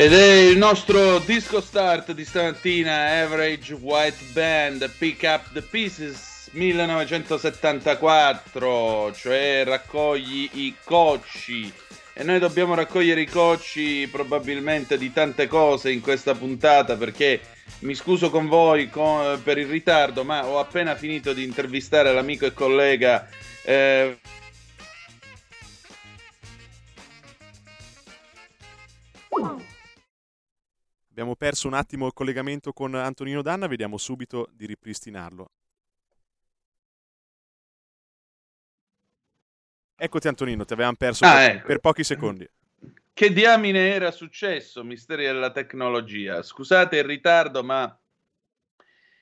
Ed è il nostro disco start di stamattina, Average White Band, Pick Up the Pieces 1974, cioè raccogli i cocci. E noi dobbiamo raccogliere i cocci probabilmente di tante cose in questa puntata perché mi scuso con voi con, per il ritardo, ma ho appena finito di intervistare l'amico e collega eh, Abbiamo perso un attimo il collegamento con Antonino Danna, vediamo subito di ripristinarlo. Eccoti Antonino, ti avevamo perso ah, per, ecco. per pochi secondi. Che diamine era successo, misteri della tecnologia? Scusate il ritardo, ma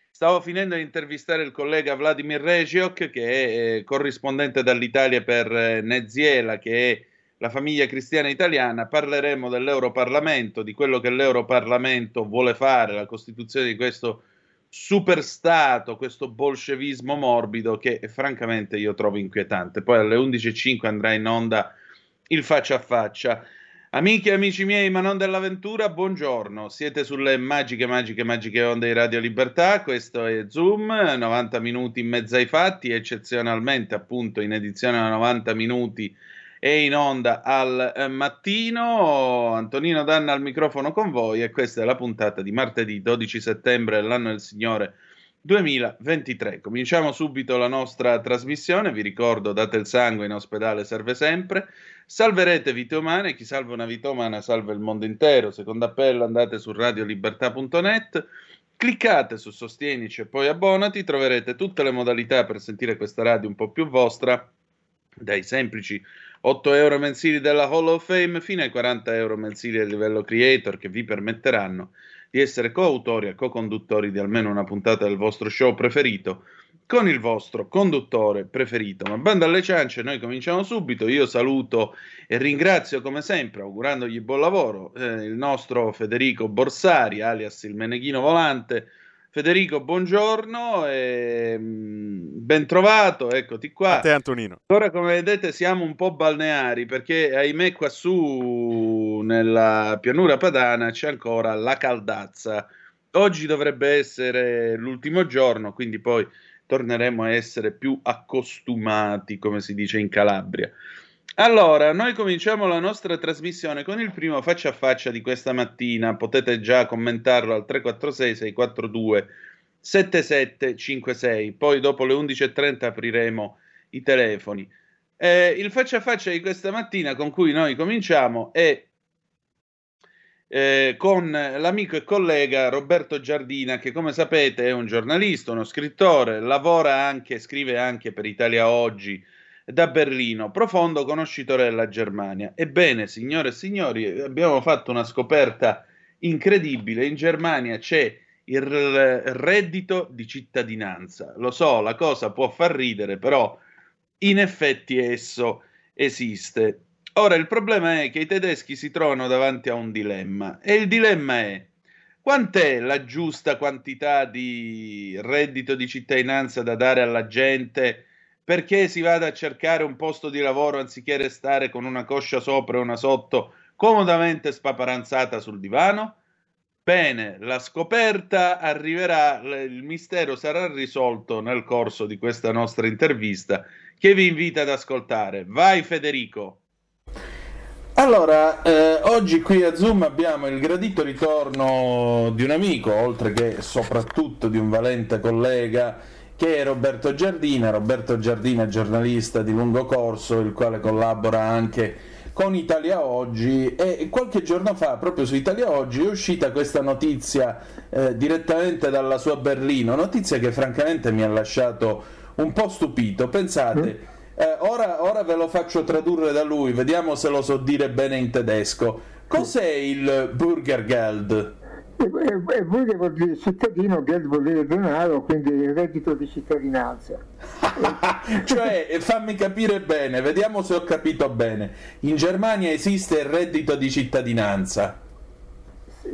stavo finendo di intervistare il collega Vladimir Regiok, che è eh, corrispondente dall'Italia per eh, Neziela, che è la famiglia cristiana italiana, parleremo dell'Europarlamento, di quello che l'Europarlamento vuole fare, la costituzione di questo superstato, questo bolscevismo morbido che francamente io trovo inquietante. Poi alle 11.05 andrà in onda il faccia a faccia. Amiche e amici miei, ma non dell'avventura, buongiorno. Siete sulle magiche, magiche, magiche onde di Radio Libertà. Questo è Zoom, 90 minuti in mezzo ai fatti, eccezionalmente appunto in edizione a 90 minuti è in onda al eh, mattino. Antonino Danna al microfono con voi e questa è la puntata di martedì 12 settembre dell'anno del Signore 2023. Cominciamo subito la nostra trasmissione. Vi ricordo, date il sangue in ospedale serve sempre. Salverete vite umane. Chi salva una vita umana salva il mondo intero. Secondo appello andate su radiolibertà.net. Cliccate su Sostienici e poi abbonati. Troverete tutte le modalità per sentire questa radio un po' più vostra, dai semplici 8 euro mensili della Hall of Fame fino ai 40 euro mensili a livello creator che vi permetteranno di essere coautori e co-conduttori di almeno una puntata del vostro show preferito con il vostro conduttore preferito. Ma banda alle ciance, noi cominciamo subito. Io saluto e ringrazio come sempre, augurandogli buon lavoro, eh, il nostro Federico Borsari, alias il Meneghino Volante Federico, buongiorno e mm, ben trovato, eccoti qua. A te Antonino. Ora come vedete siamo un po' balneari perché ahimè qua su nella pianura padana c'è ancora la caldazza. Oggi dovrebbe essere l'ultimo giorno, quindi poi torneremo a essere più accostumati, come si dice in Calabria. Allora, noi cominciamo la nostra trasmissione con il primo faccia a faccia di questa mattina. Potete già commentarlo al 346 642 7756. Poi dopo le 11.30 apriremo i telefoni. Eh, il faccia a faccia di questa mattina con cui noi cominciamo è eh, con l'amico e collega Roberto Giardina, che come sapete è un giornalista, uno scrittore, lavora anche, scrive anche per Italia Oggi da Berlino, profondo conoscitore della Germania. Ebbene, signore e signori, abbiamo fatto una scoperta incredibile. In Germania c'è il reddito di cittadinanza. Lo so, la cosa può far ridere, però in effetti esso esiste. Ora il problema è che i tedeschi si trovano davanti a un dilemma e il dilemma è quant'è la giusta quantità di reddito di cittadinanza da dare alla gente perché si vada a cercare un posto di lavoro anziché restare con una coscia sopra e una sotto comodamente spaparanzata sul divano? Bene, la scoperta arriverà, il mistero sarà risolto nel corso di questa nostra intervista che vi invita ad ascoltare. Vai Federico. Allora, eh, oggi qui a Zoom abbiamo il gradito ritorno di un amico, oltre che soprattutto di un valente collega, che è Roberto Giardina. Roberto Giardina è giornalista di lungo corso, il quale collabora anche con Italia Oggi e qualche giorno fa, proprio su Italia Oggi, è uscita questa notizia eh, direttamente dalla sua Berlino, notizia che francamente mi ha lasciato un po' stupito. Pensate... Mm eh, ora, ora ve lo faccio tradurre da lui, vediamo se lo so dire bene in tedesco. Cos'è il Bürgergeld? E Burger vuol dire cittadino, vuol dire denaro, quindi il reddito di cittadinanza. cioè, fammi capire bene, vediamo se ho capito bene. In Germania esiste il reddito di cittadinanza.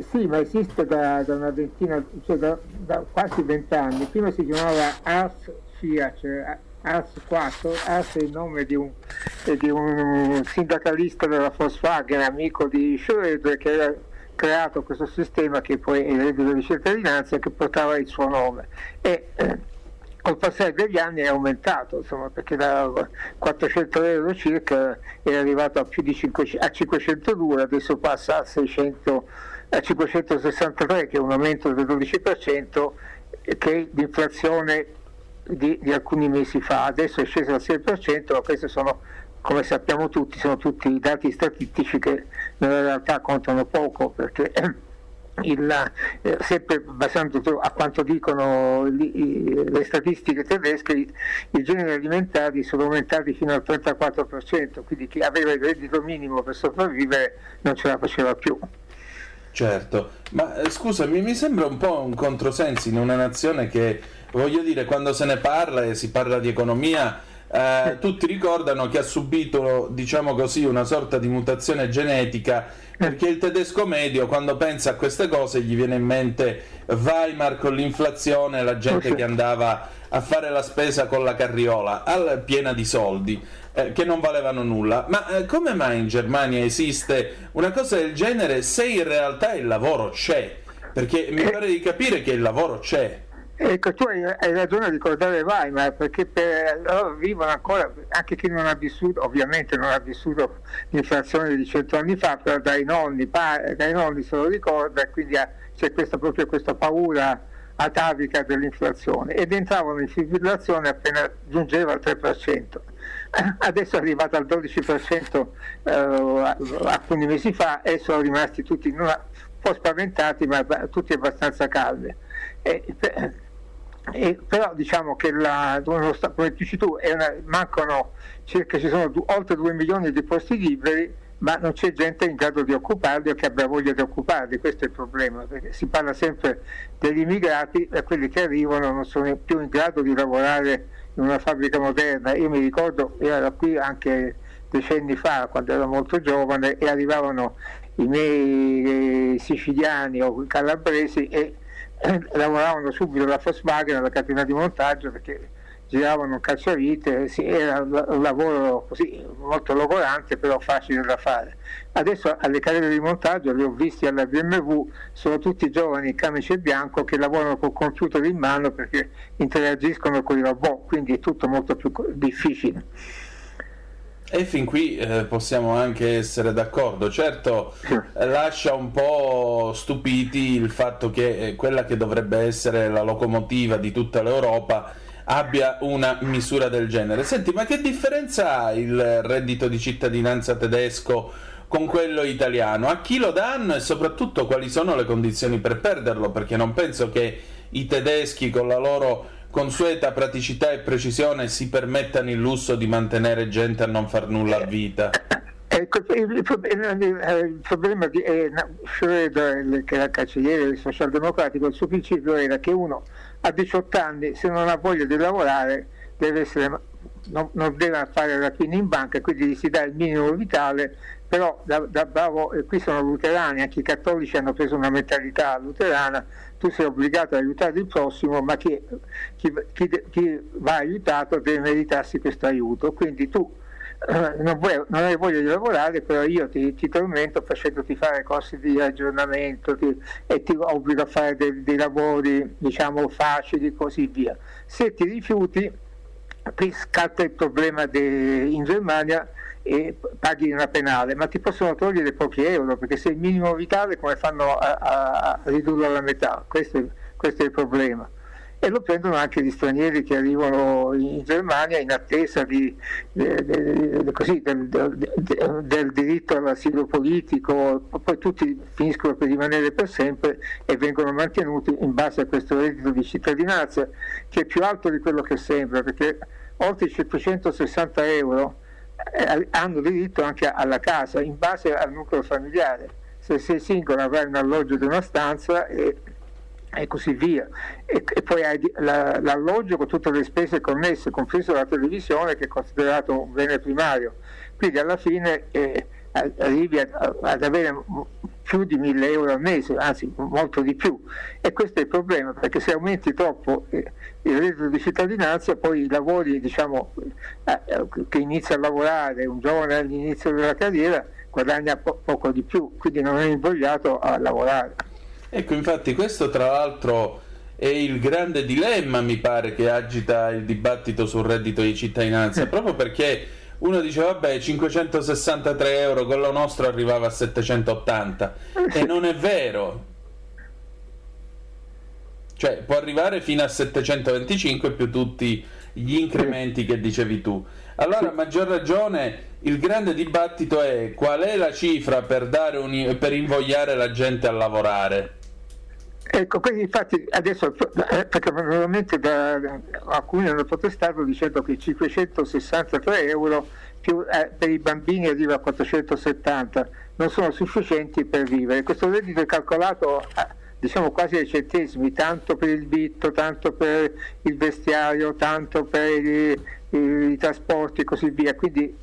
Sì, ma esiste da, da una ventina, cioè da, da quasi vent'anni. Prima si chiamava Ars FIA, cioè AS 4, AS è il nome di un, di un sindacalista della Volkswagen, amico di Schroeder, che aveva creato questo sistema che poi è il reddito di cittadinanza che portava il suo nome. E, eh, col passare degli anni è aumentato, insomma, perché da 400 euro circa è arrivato a più di 500, a 502, adesso passa a, 600, a 563, che è un aumento del 12%, che l'inflazione di, di, alcuni mesi fa, adesso è sceso al 6%, ma questi sono, come sappiamo tutti, sono tutti dati statistici che nella realtà contano poco perché il, eh, sempre basando a quanto dicono li, le statistiche tedesche, i, i generi alimentari sono aumentati fino al 34%, quindi chi aveva il reddito minimo per sopravvivere non ce la faceva più. Certo, ma eh, scusami, mi sembra un po' un controsenso in una nazione che voglio dire, quando se ne parla e si parla di economia, eh, tutti ricordano che ha subito, diciamo così, una sorta di mutazione genetica, perché il tedesco medio, quando pensa a queste cose, gli viene in mente Weimar con l'inflazione, la gente che andava a fare la spesa con la carriola, piena di soldi. Eh, che non valevano nulla. Ma eh, come mai in Germania esiste una cosa del genere se in realtà il lavoro c'è? Perché mi pare di capire che il lavoro c'è. Ecco, tu hai, hai, ragione a ricordare Weimar perché per loro vivono ancora, anche chi non ha vissuto, ovviamente non ha vissuto l'inflazione di cento anni fa, però dai nonni, dai nonni se lo ricorda e quindi ha, c'è questa, proprio questa paura atavica dell'inflazione ed entravano in fibrillazione appena giungeva al 3%. Adesso è arrivata al 12% eh, alcuni mesi fa e sono rimasti tutti un po' spaventati ma tutti abbastanza calmi. E, però diciamo che la, come dici tu una, mancano circa ci sono oltre 2 milioni di posti liberi ma non c'è gente in grado di occuparli o che abbia voglia di occuparli, questo è il problema, perché si parla sempre degli immigrati e quelli che arrivano non sono più in grado di lavorare in una fabbrica moderna. Io mi ricordo, io ero qui anche decenni fa, quando ero molto giovane, e arrivavano i miei siciliani o calabresi e lavoravano subito alla Volkswagen, alla catena di montaggio, perché giravano cacciavite, sì, era un lavoro così molto logorante però facile da fare. Adesso alle carriere di montaggio li ho visti alla BMW, sono tutti giovani in camice bianco che lavorano col computer in mano perché interagiscono con i robot, quindi è tutto molto più difficile. E fin qui eh, possiamo anche essere d'accordo. Certo, lascia un po' stupiti il fatto che eh, quella che dovrebbe essere la locomotiva di tutta l'Europa abbia una misura del genere. Senti, ma che differenza ha il reddito di cittadinanza tedesco con quello italiano? A chi lo danno e soprattutto quali sono le condizioni per perderlo? Perché non penso che i tedeschi con la loro consueta praticità e precisione si permettano il lusso di mantenere gente a non far nulla a vita? Ecco, il, problema di eh, Schroeder, che era cancelliere del socialdemocratico, il suo principio era che uno a 18 anni, se non ha voglia di lavorare, deve essere, non, non, deve fare rapine in banca, quindi gli si dà il minimo vitale, però da, da bravo, e qui sono luterani, anche i cattolici hanno preso una mentalità luterana, tu sei obbligato ad aiutare il prossimo, ma chi, chi, chi, chi va aiutato deve meritarsi questo aiuto. Quindi tu eh, non, vuoi, non, hai voglia di lavorare, però io ti, ti tormento facendoti fare corsi di aggiornamento ti, e ti obbligo a fare dei, dei lavori diciamo facili e così via. Se ti rifiuti, qui scatta il problema de, in Germania e paghi una penale, ma ti possono togliere pochi euro perché se il minimo vitale come fanno a, a, ridurlo alla metà? Questo è, questo è il problema e lo prendono anche gli stranieri che arrivano in Germania in attesa di, de, de, de, così, del, del, del, diritto all'asilo politico, poi tutti finiscono per rimanere per sempre e vengono mantenuti in base a questo reddito di cittadinanza che è più alto di quello che sembra, perché oltre i 760 euro eh, hanno diritto anche alla casa in base al nucleo familiare. Se sei singolo avrai un alloggio di una stanza e e così via. E, e poi hai la, l'alloggio con tutte le spese connesse, compreso la televisione che è considerato un bene primario. Quindi alla fine eh, arrivi a, ad avere più di 1000 euro al mese, anzi molto di più. E questo è il problema, perché se aumenti troppo eh, il reddito di cittadinanza, poi i lavori diciamo, eh, eh che inizia a lavorare un giovane all'inizio della carriera guadagna po- poco di più, quindi non è invogliato a lavorare. Ecco, infatti questo tra l'altro è il grande dilemma, mi pare, che agita il dibattito sul reddito di cittadinanza, proprio perché uno dice vabbè 563 euro, quello nostro arrivava a 780 e non è vero. Cioè può arrivare fino a 725 più tutti gli incrementi che dicevi tu. Allora a maggior ragione il grande dibattito è qual è la cifra per, un, per invogliare la gente a lavorare. Ecco, quindi infatti adesso, eh, perché normalmente da, alcuni hanno protestato dicendo che 563 euro più, eh, per i bambini arriva a 470, non sono sufficienti per vivere. Questo reddito è calcolato eh, diciamo quasi ai centesimi, tanto per il vitto, tanto per il vestiario, tanto per i, i, i trasporti e così via. Quindi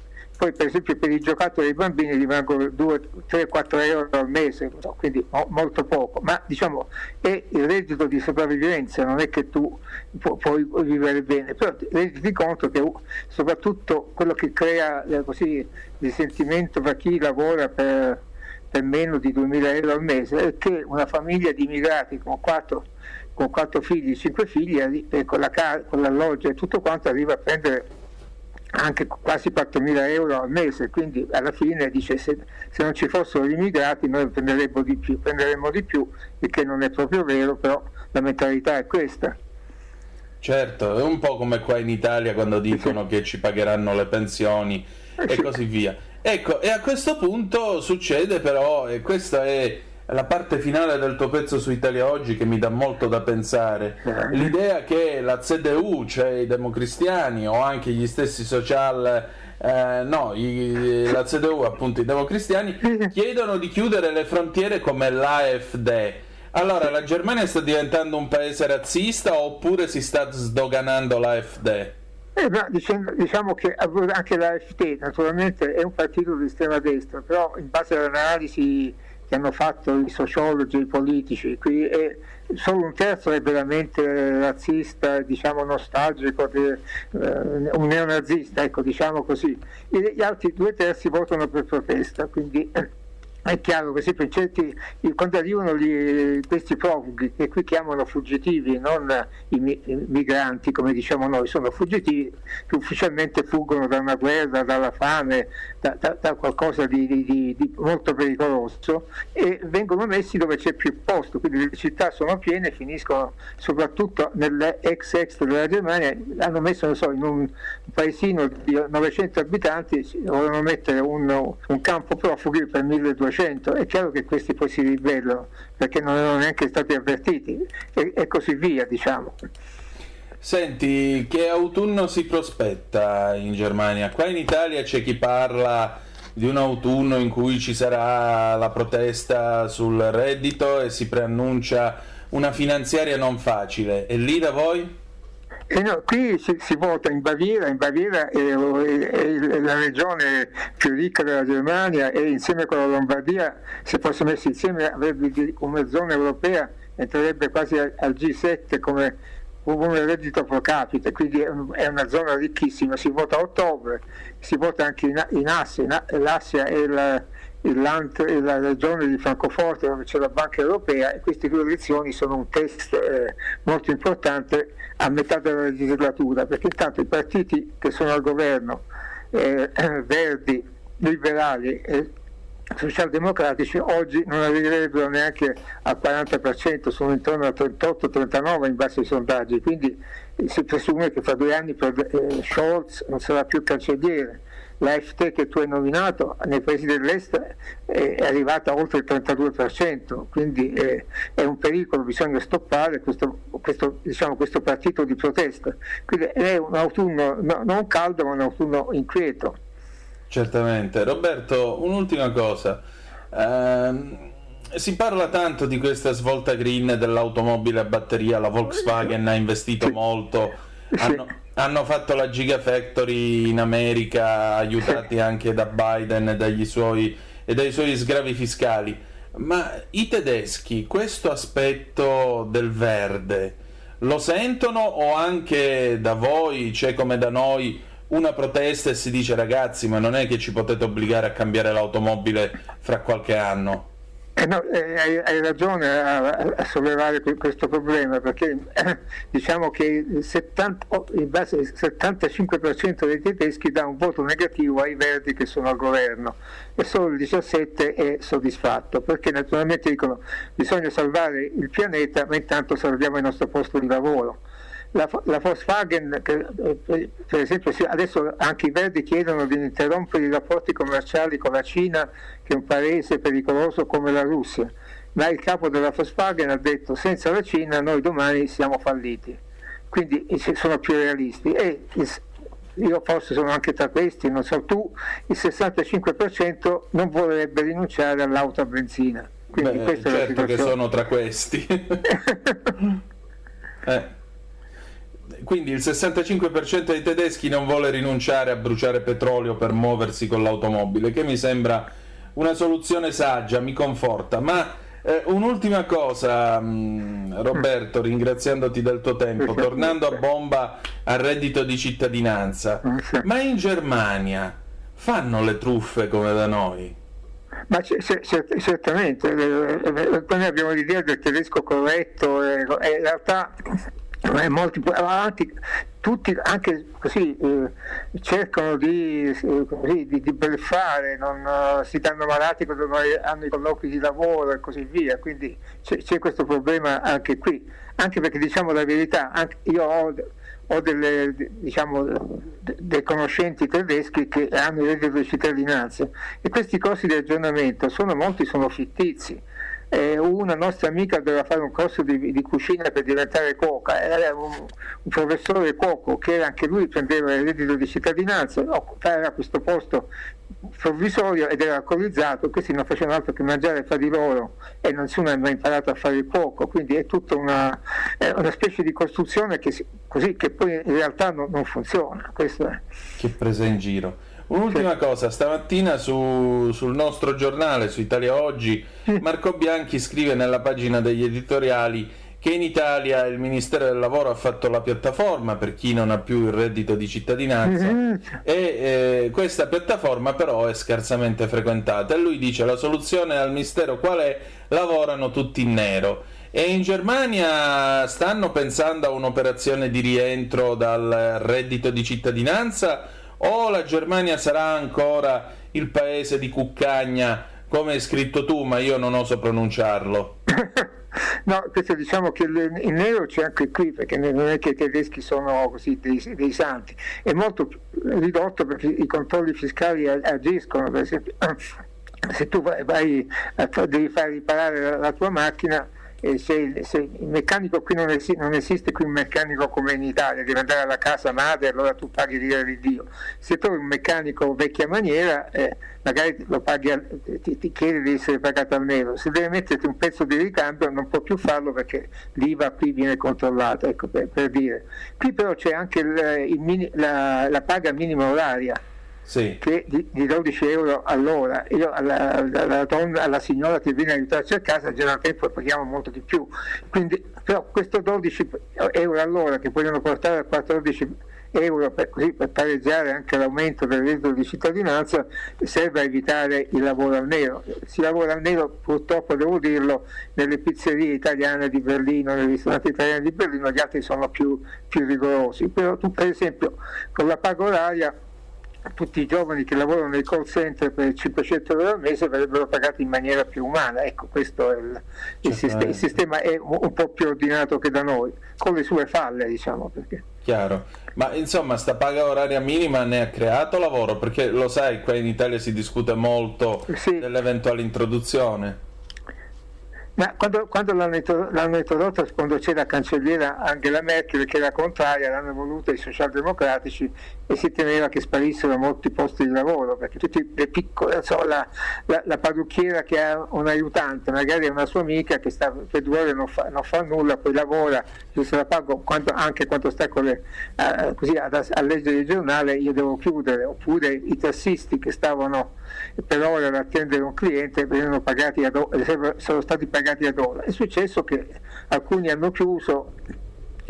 poi per esempio per i giocattoli dei bambini rimangono 2, 3, 4 euro al mese, quindi molto poco, ma diciamo è il reddito di sopravvivenza, non è che tu pu- puoi vivere bene, però renditi conto che soprattutto quello che crea eh, così il sentimento per chi lavora per, per meno di 2.000 euro al mese è che una famiglia di immigrati con 4 con quattro figli, cinque figli, eh, con, la con l'alloggio e tutto quanto arriva a prendere anche quasi 4.000 euro al mese, quindi alla fine dice se, se non ci fossero gli immigrati noi prenderemmo di più, prenderemmo di più, il che non è proprio vero, però la mentalità è questa. Certo, è un po' come qua in Italia quando dicono che ci pagheranno le pensioni e così via. Ecco, e a questo punto succede però, e questa è la parte finale del tuo pezzo su Italia Oggi che mi dà molto da pensare. L'idea che la CDU, cioè i democristiani o anche gli stessi social, eh, no, i, la CDU, appunto i democristiani, chiedono di chiudere le frontiere come l'AFD. Allora, la Germania sta diventando un paese razzista oppure si sta sdoganando l'AFD? Eh, diciamo, diciamo, che anche l'AFD naturalmente è un partito di estrema destra, però in base all'analisi che hanno fatto i sociologi, i politici, qui è, solo un terzo è veramente razzista, diciamo nostalgico, di, eh, un neonazista, ecco, diciamo così. E gli altri due terzi votano per protesta, quindi è chiaro che per certi, quando arrivano gli, questi profughi, che qui chiamano fuggitivi, non i, migranti come diciamo noi, sono fuggitivi che ufficialmente fuggono da una guerra, dalla fame, da, da, da qualcosa di, di, di, molto pericoloso e vengono messi dove c'è più posto, quindi le città sono piene, finiscono soprattutto nell'ex ex della Germania, hanno messo so, in un, un, paesino di 900 abitanti, volevano mettere un, un campo profughi per 1200 200, è chiaro che questi poi si ribellano perché non erano neanche stati avvertiti e, e così via, diciamo. Senti, che autunno si prospetta in Germania? Qua in Italia c'è chi parla di un autunno in cui ci sarà la protesta sul reddito e si preannuncia una finanziaria non facile. E lì da voi? No, qui si, si, vota in Baviera, in Baviera è, è, è, la regione più ricca della Germania e insieme con la Lombardia, se fosse messo insieme avrebbe come zona europea entrerebbe quasi al, al G7 come un reddito pro capite, quindi è una zona ricchissima, si vota a ottobre, si vota anche in, in Assia, l'Assia è la, la regione di Francoforte dove c'è la Banca Europea e queste due elezioni sono un test eh, molto importante a metà della legislatura perché intanto i partiti che sono al governo, eh, Verdi, liberali e socialdemocratici oggi non arriverebbero neanche al 40%, sono intorno al 38-39 in base ai sondaggi, quindi si presume che fra due anni eh, Scholz non sarà più cancelliere l'AFT che tu hai nominato nei paesi dell'est è arrivata a oltre il 32%, quindi è, è un pericolo, bisogna stoppare questo, questo, diciamo, questo, partito di protesta. Quindi è un autunno no, non caldo ma un autunno inquieto. Certamente. Roberto, un'ultima cosa. Um si parla tanto di questa svolta green dell'automobile a batteria, la Volkswagen ha investito molto, hanno, hanno fatto la Gigafactory in America, aiutati anche da Biden e dagli suoi, e dai suoi sgravi fiscali. Ma i tedeschi questo aspetto del verde lo sentono o anche da voi, c'è come da noi, una protesta e si dice ragazzi ma non è che ci potete obbligare a cambiare l'automobile fra qualche anno? Eh no, eh, hai, hai, ragione a, a, sollevare questo problema perché diciamo che il, 70, in base al 75% dei tedeschi dà un voto negativo ai verdi che sono al governo e solo il 17% è soddisfatto perché naturalmente dicono bisogna salvare il pianeta ma intanto salviamo il nostro posto di lavoro la, la Volkswagen, che, eh, per esempio, adesso anche i Verdi chiedono di interrompere i rapporti commerciali con la Cina, che è un paese pericoloso come la Russia, ma il capo della Volkswagen ha detto senza la Cina noi domani siamo falliti, quindi sono più realisti. E io forse sono anche tra questi, non so tu, il 65% non vorrebbe rinunciare all'auto a benzina. Quindi Beh, certo che sono tra questi. eh quindi il 65% dei tedeschi non vuole rinunciare a bruciare petrolio per muoversi con l'automobile, che mi sembra una soluzione saggia, mi conforta. Ma eh, un'ultima cosa, mh, mm, Roberto, ringraziandoti del tuo tempo, tornando a bomba al reddito di cittadinanza, ma in Germania fanno le truffe come da noi? Ma c- c- certamente, eh, eh, noi abbiamo l'idea del tedesco corretto e in realtà eh, molti avanti, tutti anche così eh, cercano di, eh, così, di, di bluffare, non uh, si danno malati quando hanno i colloqui di lavoro e così via, quindi c'è, c'è questo problema anche qui, anche perché diciamo la verità, io ho, ho delle, diciamo, dei conoscenti tedeschi che hanno il reddito di cittadinanza e questi costi di aggiornamento sono molti sono fittizi eh, una nostra amica doveva fare un corso di, di cucina per diventare cuoca, era un, un, professore cuoco che anche lui prendeva il reddito di cittadinanza, era questo posto provvisorio ed era alcolizzato, questi non facevano altro che mangiare fra di loro e nessuno mai imparato a fare il cuoco, quindi è tutta una, una specie di costruzione che, così, che poi in realtà non, non funziona. Che presa in giro. Un'ultima cosa, stamattina su, sul nostro giornale, su Italia Oggi, Marco Bianchi scrive nella pagina degli editoriali che in Italia il Ministero del Lavoro ha fatto la piattaforma per chi non ha più il reddito di cittadinanza mm-hmm. e eh, questa piattaforma però è scarsamente frequentata e lui dice la soluzione al Ministero qual è? Lavorano tutti in nero. E in Germania stanno pensando a un'operazione di rientro dal reddito di cittadinanza o la Germania sarà ancora il paese di Cuccagna come hai scritto tu ma io non oso pronunciarlo? No, questo diciamo che il nero c'è anche qui, perché non è che i tedeschi sono così dei, dei santi, è molto ridotto perché i controlli fiscali agiscono, per esempio se tu vai, vai devi fare riparare la tua macchina e se, se, il meccanico qui non, esi, non, esiste qui un meccanico come in Italia, devi andare alla casa madre, allora tu paghi l'ira di Dio. Se trovi un meccanico vecchia maniera, eh, magari paghi, ti, ti chiede di essere pagato al nero. Se deve metterti un pezzo di ricambio non può più farlo perché l'IVA qui viene controllata, ecco, per, per dire. Qui però c'è anche il, il, la, la paga minima oraria sì. che di, di, 12 euro all'ora. Io alla, alla, donna, alla, signora che viene a aiutarci a casa generalmente paghiamo molto di più. Quindi, però questo 12 euro all'ora che vogliono portare a 14 euro per, così, per pareggiare anche l'aumento del reddito di cittadinanza serve a evitare il lavoro al nero. Si lavora al nero purtroppo devo dirlo nelle pizzerie italiane di Berlino, nei ristoranti italiani di Berlino, gli altri sono più, più rigorosi. Però tu per esempio con la paga oraria tutti i giovani che lavorano nei call center per 500 euro al mese verrebbero pagati in maniera più umana. Ecco, questo è il, il, sistema, il sistema, è un po' più ordinato che da noi, con le sue falle, diciamo. Perché. Chiaro, ma insomma, sta paga oraria minima ne ha creato lavoro? Perché lo sai, qua in Italia si discute molto sì. dell'eventuale introduzione. Ma quando, quando l'hanno, introdotta, quando c'era cancelliera Angela Merkel che era contraria, l'hanno voluta i socialdemocratici e si temeva che sparissero molti posti di lavoro, perché tutte le piccole, so, la, la, la, parrucchiera che ha un aiutante, magari è una sua amica che sta per due ore non fa, non fa nulla, poi lavora, io se la pago quanto, anche quando sta le, uh, così a, a, leggere il giornale io devo chiudere, oppure i tassisti che stavano per ore ad attendere un cliente pagati ad, sono stati pagati ad ora. È successo che alcuni hanno chiuso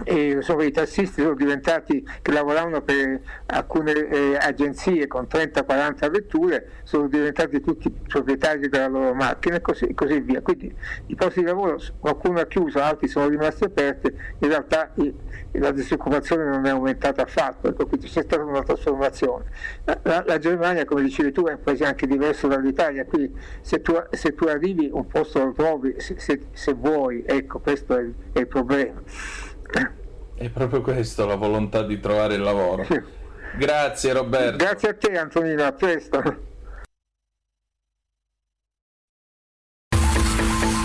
e sono i tassisti sono diventati che lavoravano per alcune eh, agenzie con 30-40 vetture sono diventati tutti proprietari della loro macchina e così, così, via. Quindi i posti di lavoro qualcuno ha chiuso altri sono rimasti aperti in realtà i, la disoccupazione non è aumentata affatto ecco, quindi c'è stata una trasformazione. La, la, la, Germania come dicevi tu è un paese anche diverso dall'Italia qui se tu, se tu arrivi un posto lo trovi se, se, se vuoi ecco questo è, è il problema è proprio questo, la volontà di trovare il lavoro. Sì. Grazie Roberto. Grazie a te Antonino, a presto.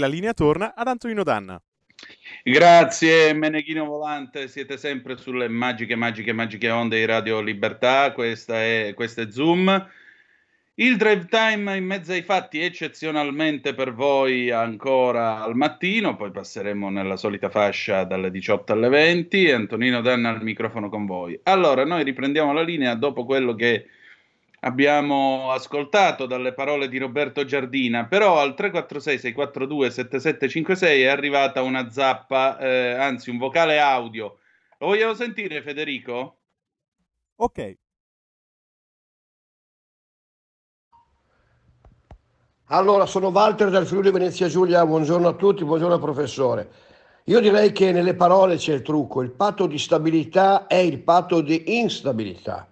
La linea torna ad Antonino Danna. Grazie Meneghino Volante, siete sempre sulle magiche, magiche, magiche onde di Radio Libertà, questa è, questo è Zoom. Il drive time in mezzo ai fatti eccezionalmente per voi ancora al mattino, poi passeremo nella solita fascia dalle 18 alle 20. Antonino Danna al microfono con voi. Allora, noi riprendiamo la linea dopo quello che abbiamo ascoltato dalle parole di Roberto Giardina, però al 346-642-7756 è arrivata una zappa, eh, anzi un vocale audio. Lo vogliamo sentire Federico? Ok. Allora, sono Walter dal Friuli Venezia Giulia, buongiorno a tutti, buongiorno professore. Io direi che nelle parole c'è il trucco, il patto di stabilità è il patto di instabilità.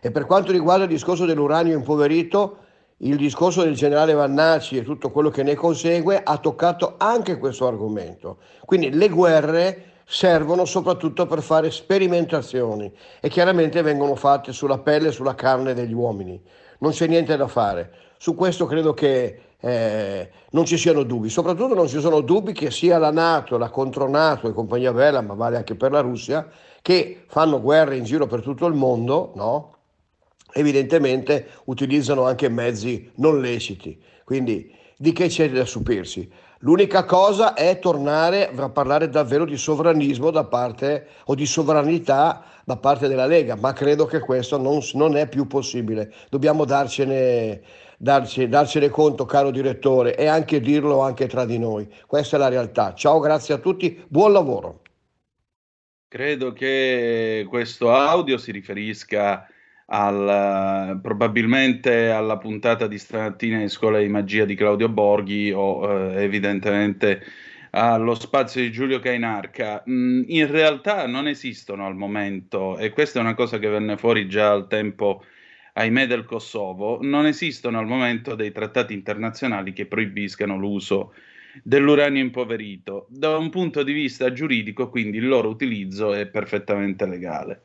E per quanto riguarda il discorso dell'uranio impoverito, il discorso del generale Vannacci e tutto quello che ne consegue ha toccato anche questo argomento. Quindi le guerre servono soprattutto per fare sperimentazioni e chiaramente vengono fatte sulla pelle e sulla carne degli uomini. Non c'è niente da fare. Su questo credo che eh, non ci siano dubbi, soprattutto non ci sono dubbi che sia la Nato, la contronato e compagnia bella, ma vale anche per la Russia, che fanno guerre in giro per tutto il mondo, no? Evidentemente utilizzano anche mezzi non leciti. Quindi di che c'è da stupirsi? L'unica cosa è tornare a parlare davvero di sovranismo da parte o di sovranità da parte della Lega, ma credo che questo non, non è più possibile. Dobbiamo darcene, darci, darcene conto, caro direttore, e anche dirlo anche tra di noi. Questa è la realtà. Ciao, grazie a tutti, buon lavoro. Credo che questo audio si riferisca al, probabilmente alla puntata di stamattina di Scuola di Magia di Claudio Borghi o eh, evidentemente allo spazio di Giulio Cainarca. Mm, in realtà non esistono al momento, e questa è una cosa che venne fuori già al tempo, ahimè, del Kosovo, non esistono al momento dei trattati internazionali che proibiscano l'uso dell'uranio impoverito. Da un punto di vista giuridico, quindi, il loro utilizzo è perfettamente legale.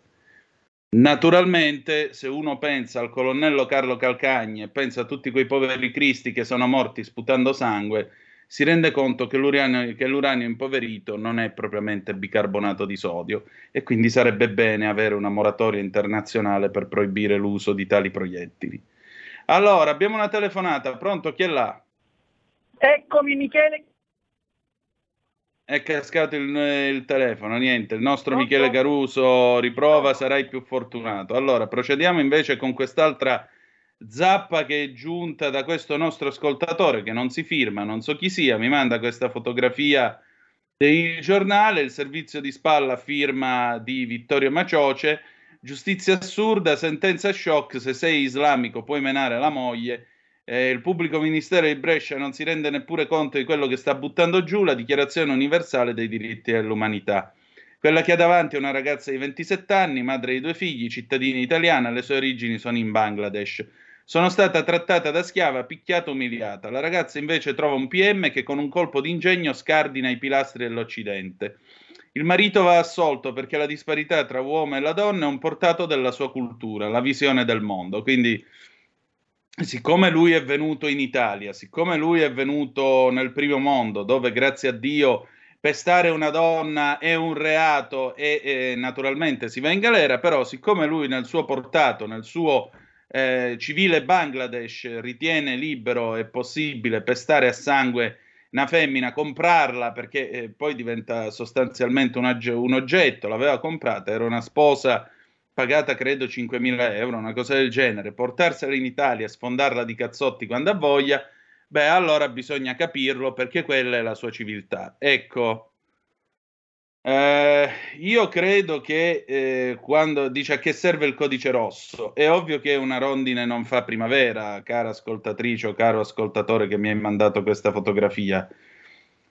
Naturalmente, se uno pensa al colonnello Carlo Calcagni e pensa a tutti quei poveri cristi che sono morti sputando sangue, si rende conto che l'uranio, che l'uranio, impoverito non è propriamente bicarbonato di sodio e quindi sarebbe bene avere una moratoria internazionale per proibire l'uso di tali proiettili. Allora, abbiamo una telefonata, pronto? Chi è là? Eccomi Michele è cascato il, il, telefono, niente. Il nostro Michele Caruso riprova, sarai più fortunato. Allora, procediamo invece con quest'altra zappa che è giunta da questo nostro ascoltatore che non si firma, non so chi sia, mi manda questa fotografia del giornale, il servizio di spalla firma di Vittorio Macioce, giustizia assurda, sentenza shock, se sei islamico puoi menare la moglie eh, il pubblico ministero di Brescia non si rende neppure conto di quello che sta buttando giù la dichiarazione universale dei diritti dell'umanità. Quella che ha davanti è una ragazza di 27 anni, madre di due figli, cittadina italiana, le sue origini sono in Bangladesh. Sono stata trattata da schiava, picchiata, umiliata. La ragazza invece trova un PM che con un colpo d'ingegno scardina i pilastri dell'Occidente. Il marito va assolto perché la disparità tra uomo e la donna è un portato della sua cultura, la visione del mondo. Quindi siccome lui è venuto in Italia, siccome lui è venuto nel primo mondo, dove grazie a Dio pestare una donna è un reato e, e naturalmente si va in galera, però siccome lui nel suo portato, nel suo eh, civile Bangladesh ritiene libero e possibile pestare a sangue una femmina, comprarla perché eh, poi diventa sostanzialmente un, un oggetto, l'aveva comprata, era una sposa pagata credo 5.000 euro, una cosa del genere, portarsela in Italia, sfondarla di cazzotti quando ha voglia, beh, allora bisogna capirlo perché quella è la sua civiltà. Ecco, eh, io credo che eh, quando dice a che serve il codice rosso, è ovvio che una rondine non fa primavera, cara ascoltatrice o caro ascoltatore che mi hai mandato questa fotografia.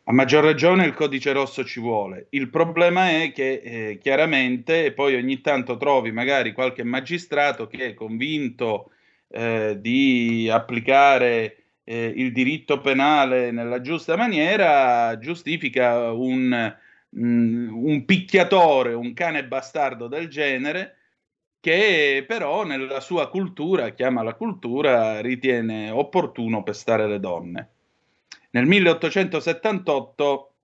A maggior ragione il codice rosso ci vuole. Il problema è che eh, chiaramente poi ogni tanto trovi magari qualche magistrato che è convinto eh, di applicare eh, il diritto penale nella giusta maniera, giustifica un, mh, mm, un picchiatore, un cane bastardo del genere che però nella sua cultura, chiama la cultura, ritiene opportuno pestare le donne. Nel 1878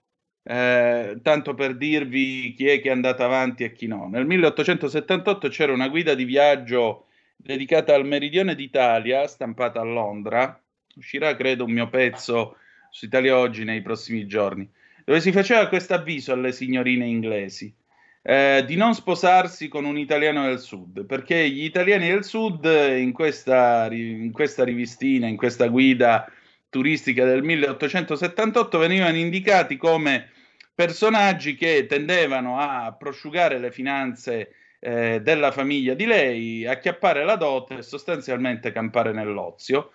eh, tanto per dirvi chi è che è andato avanti e chi no. Nel 1878 c'era una guida di viaggio dedicata al meridione d'Italia, stampata a Londra. Uscirà, credo, un mio pezzo su Italia Oggi nei prossimi giorni, dove si faceva questo avviso alle signorine inglesi. Eh, di non sposarsi con un italiano del sud, perché gli italiani del sud in questa, in questa rivistina, in questa guida turistica del 1878 venivano indicati come personaggi che tendevano a prosciugare le finanze eh, della famiglia di lei, acchiappare la dote e sostanzialmente campare nell'ozio.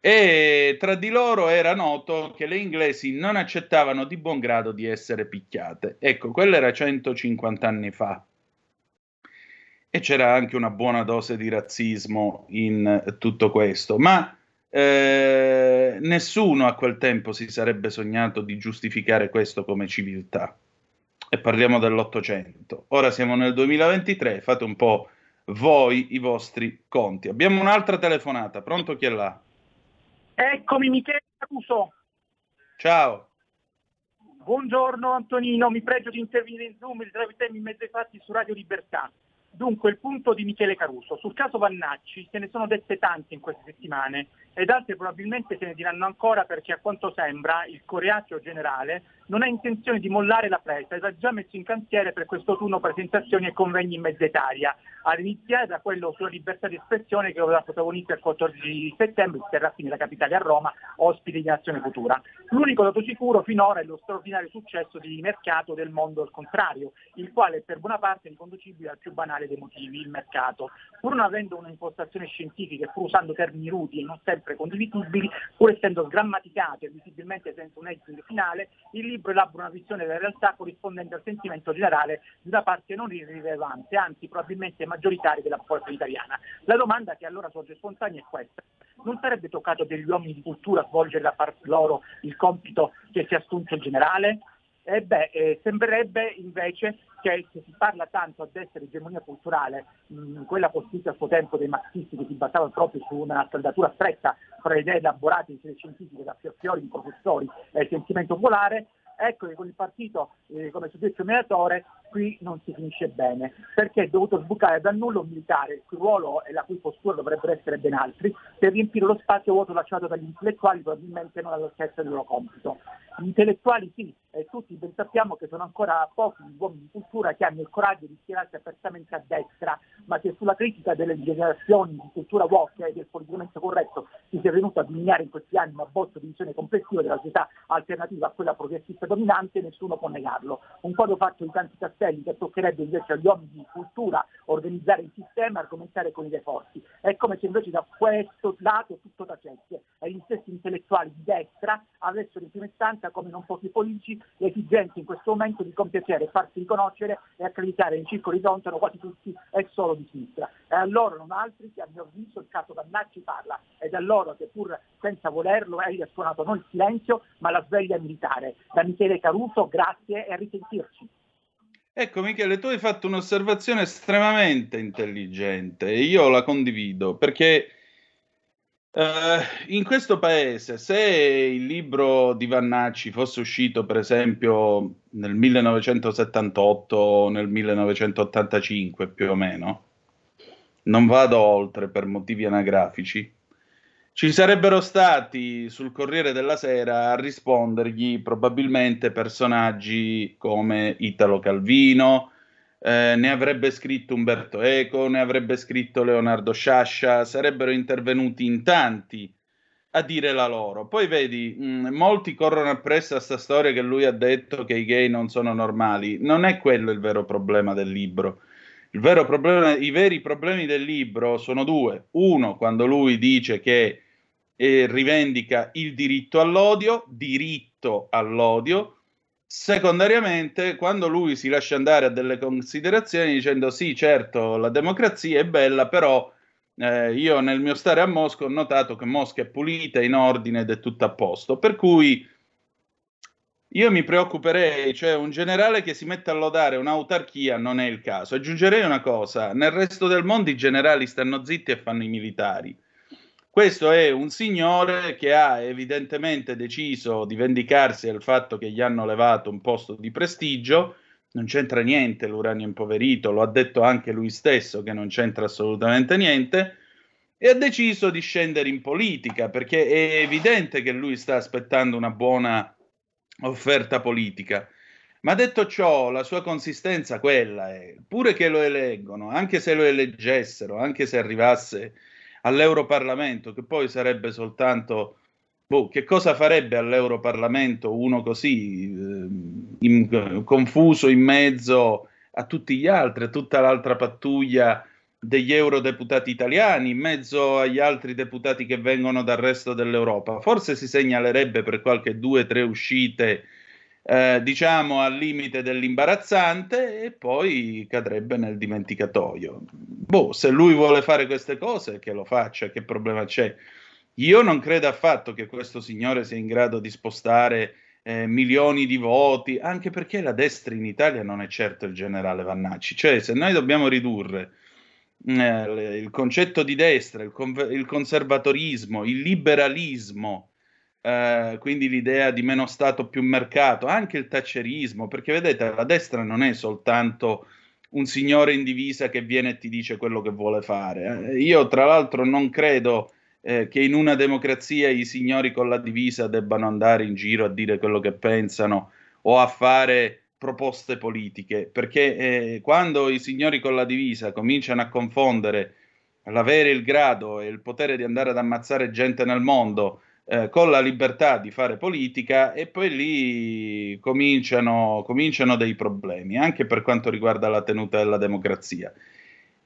E tra di loro era noto che le inglesi non accettavano di buon grado di essere picchiate. Ecco, quello era 150 anni fa. E c'era anche una buona dose di razzismo in tutto questo. Ma eh, nessuno a quel tempo si sarebbe sognato di giustificare questo come civiltà. E parliamo dell'Ottocento. Ora siamo nel 2023, fate un po' voi i vostri conti. Abbiamo un'altra telefonata, pronto chi è là? Eccomi Michele Caruso. Ciao. Buongiorno Antonino, mi pregio di intervenire in Zoom, il drive time in mezzo ai fatti su Radio Libertà. Dunque, il punto di Michele Caruso. Sul caso Vannacci se ne sono dette tante in queste settimane ed altre probabilmente se ne diranno ancora perché a quanto sembra il coreaceo generale non ha intenzione di mollare la presa ed ha già messo in cantiere per questo turno presentazioni e convegni in mezza Italia, ad iniziare da quello sulla libertà di espressione che avrà protagonista il 14 settembre, si terrà nella capitale a Roma, ospite di Nazione Futura. L'unico dato sicuro finora è lo straordinario successo di mercato del mondo al contrario, il quale è per buona parte riconducibile al più banale dei motivi, il mercato. Pur non avendo un'impostazione scientifica e pur usando termini rudi e non sempre condivisibili, pur essendo sgrammaticato e visibilmente senza un editing finale, il libro elabora una visione della realtà corrispondente al sentimento generale di una parte non irrilevante, anzi probabilmente maggioritaria della popolazione italiana. La domanda che allora sorge spontanea è questa. Non sarebbe toccato degli uomini di cultura svolgere da parte loro il compito che si è assunto il generale? Eh beh, eh, sembrerebbe invece che se si parla tanto a destra di egemonia culturale, mh, quella costruita a suo tempo dei marxisti che si basava proprio su una saldatura stretta fra le idee elaborate sede scientifiche da fiori professori e il sentimento popolare, ecco che con il partito eh, come soggetto mediatore qui non si finisce bene, perché è dovuto sbucare dal nulla un militare, il cui ruolo e la cui postura dovrebbero essere ben altri, per riempire lo spazio vuoto lasciato dagli intellettuali probabilmente non all'altezza del loro compito. Gli intellettuali sì, e tutti ben sappiamo che sono ancora pochi gli uomini di cultura che hanno il coraggio di schierarsi apertamente a destra, ma che sulla critica delle generazioni di cultura woke e del politicamente corretto si sia venuto a delineare in questi anni una bozza di visione complessiva della società alternativa a quella progressista dominante, nessuno può negarlo. Un quadro fatto di tanti tasselli che toccherebbe invece agli uomini di cultura organizzare il sistema e argomentare con idee forti. È come se invece da questo lato tutto tacesse e gli stessi intellettuali di destra avessero in prima istanza, come non pochi politici, l'esigenza in questo momento di compiacere, farsi riconoscere e accreditare in circoli lontano quasi tutti e solo di sinistra. E a loro non altri che a mio avviso il caso Vannacci parla ed è a loro che pur senza volerlo hai suonato non il silenzio ma la sveglia militare. Da Michele Caruso, grazie e a risentirci. Ecco Michele, tu hai fatto un'osservazione estremamente intelligente e io la condivido perché Uh, in questo paese, se il libro di Vannacci fosse uscito, per esempio, nel 1978 o nel 1985 più o meno, non vado oltre per motivi anagrafici, ci sarebbero stati sul Corriere della Sera a rispondergli probabilmente personaggi come Italo Calvino, eh, ne avrebbe scritto Umberto Eco, ne avrebbe scritto Leonardo Sciascia, sarebbero intervenuti in tanti a dire la loro. Poi vedi, mh, mm, molti corrono appresso a questa storia che lui ha detto che i gay non sono normali. Non è quello il vero problema del libro. Vero problema, I veri problemi del libro sono due. Uno, quando lui dice che eh, rivendica il diritto all'odio, diritto all'odio, Secondariamente, quando lui si lascia andare a delle considerazioni dicendo sì, certo, la democrazia è bella, però eh, io nel mio stare a Mosca ho notato che Mosca è pulita, in ordine ed è tutto a posto. Per cui io mi preoccuperei, cioè un generale che si mette a lodare un'autarchia non è il caso. Aggiungerei una cosa, nel resto del mondo i generali stanno zitti e fanno i militari. Questo è un signore che ha evidentemente deciso di vendicarsi del fatto che gli hanno levato un posto di prestigio. Non c'entra niente l'uranio impoverito, lo ha detto anche lui stesso che non c'entra assolutamente niente. E ha deciso di scendere in politica perché è evidente che lui sta aspettando una buona offerta politica. Ma detto ciò, la sua consistenza quella è, pure che lo eleggono, anche se lo eleggessero, anche se arrivasse all'Europarlamento, che poi sarebbe soltanto... Boh, che cosa farebbe all'Europarlamento uno così eh, in, confuso in mezzo a tutti gli altri, a tutta l'altra pattuglia degli eurodeputati italiani, in mezzo agli altri deputati che vengono dal resto dell'Europa? Forse si segnalerebbe per qualche due o tre uscite eh, diciamo al limite dell'imbarazzante e poi cadrebbe nel dimenticatoio. Boh, se lui vuole fare queste cose, che lo faccia, che problema c'è? Io non credo affatto che questo signore sia in grado di spostare eh, milioni di voti, anche perché la destra in Italia non è certo il generale Vannacci. Cioè, se noi dobbiamo ridurre eh, il concetto di destra, il, con- il conservatorismo, il liberalismo, eh, quindi l'idea di meno Stato più mercato, anche il taccerismo, perché vedete, la destra non è soltanto un signore in divisa che viene e ti dice quello che vuole fare. Eh, io, tra l'altro, non credo eh, che in una democrazia i signori con la divisa debbano andare in giro a dire quello che pensano o a fare proposte politiche, perché eh, quando i signori con la divisa cominciano a confondere l'avere il grado e il potere di andare ad ammazzare gente nel mondo eh, con la libertà di fare politica e poi lì cominciano, cominciano dei problemi, anche per quanto riguarda la tenuta della democrazia.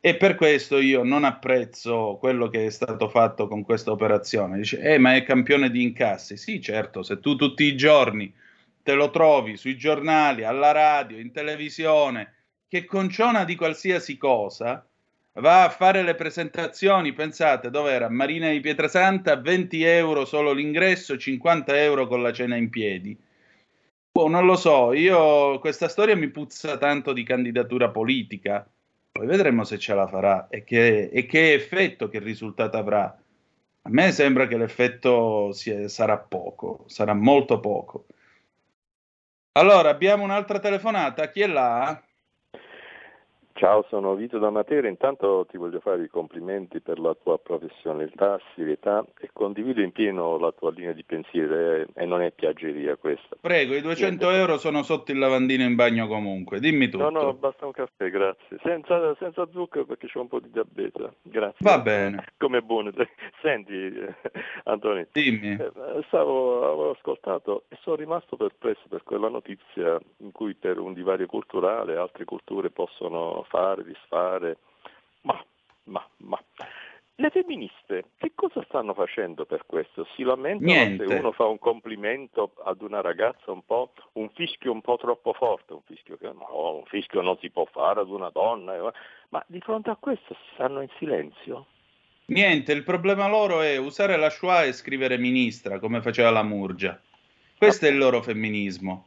E per questo io non apprezzo quello che è stato fatto con questa operazione. Dice, eh, ma è campione di incassi. Sì, certo, se tu tutti i giorni te lo trovi sui giornali, alla radio, in televisione, che conciona di qualsiasi cosa, va a fare le presentazioni, pensate, dove era? Marina di Pietrasanta, 20 euro solo l'ingresso, 50 euro con la cena in piedi. Oh, non lo so, io questa storia mi puzza tanto di candidatura politica, poi vedremo se ce la farà e che, e che effetto, che risultato avrà. A me sembra che l'effetto sia, sarà poco, sarà molto poco. Allora, abbiamo un'altra telefonata, chi è là? Ciao, sono Vito da Matera, intanto ti voglio fare i complimenti per la tua professionalità, serietà e condivido in pieno la tua linea di pensiero e, e non è piaggeria questa. Prego, i 200 Niente. euro sono sotto il lavandino in bagno comunque, dimmi tutto. No, no, basta un caffè, grazie. Senza, senza zucchero perché c'ho un po' di diabete, grazie. Va bene. Come buono. Senti, eh, Antonio, dimmi. Eh, stavo, avevo ascoltato e sono rimasto perplesso per quella notizia in cui per un divario culturale altre culture possono fare, disfare, ma, ma, ma. Le femministe che cosa stanno facendo per questo? Si lamentano Niente. se uno fa un complimento ad una ragazza un po', un fischio un po' troppo forte, un fischio che no, un fischio non si può fare ad una donna, eh, ma di fronte a questo stanno in silenzio? Niente, il problema loro è usare la schwa e scrivere ministra, come faceva la Murgia. Questo è il loro femminismo.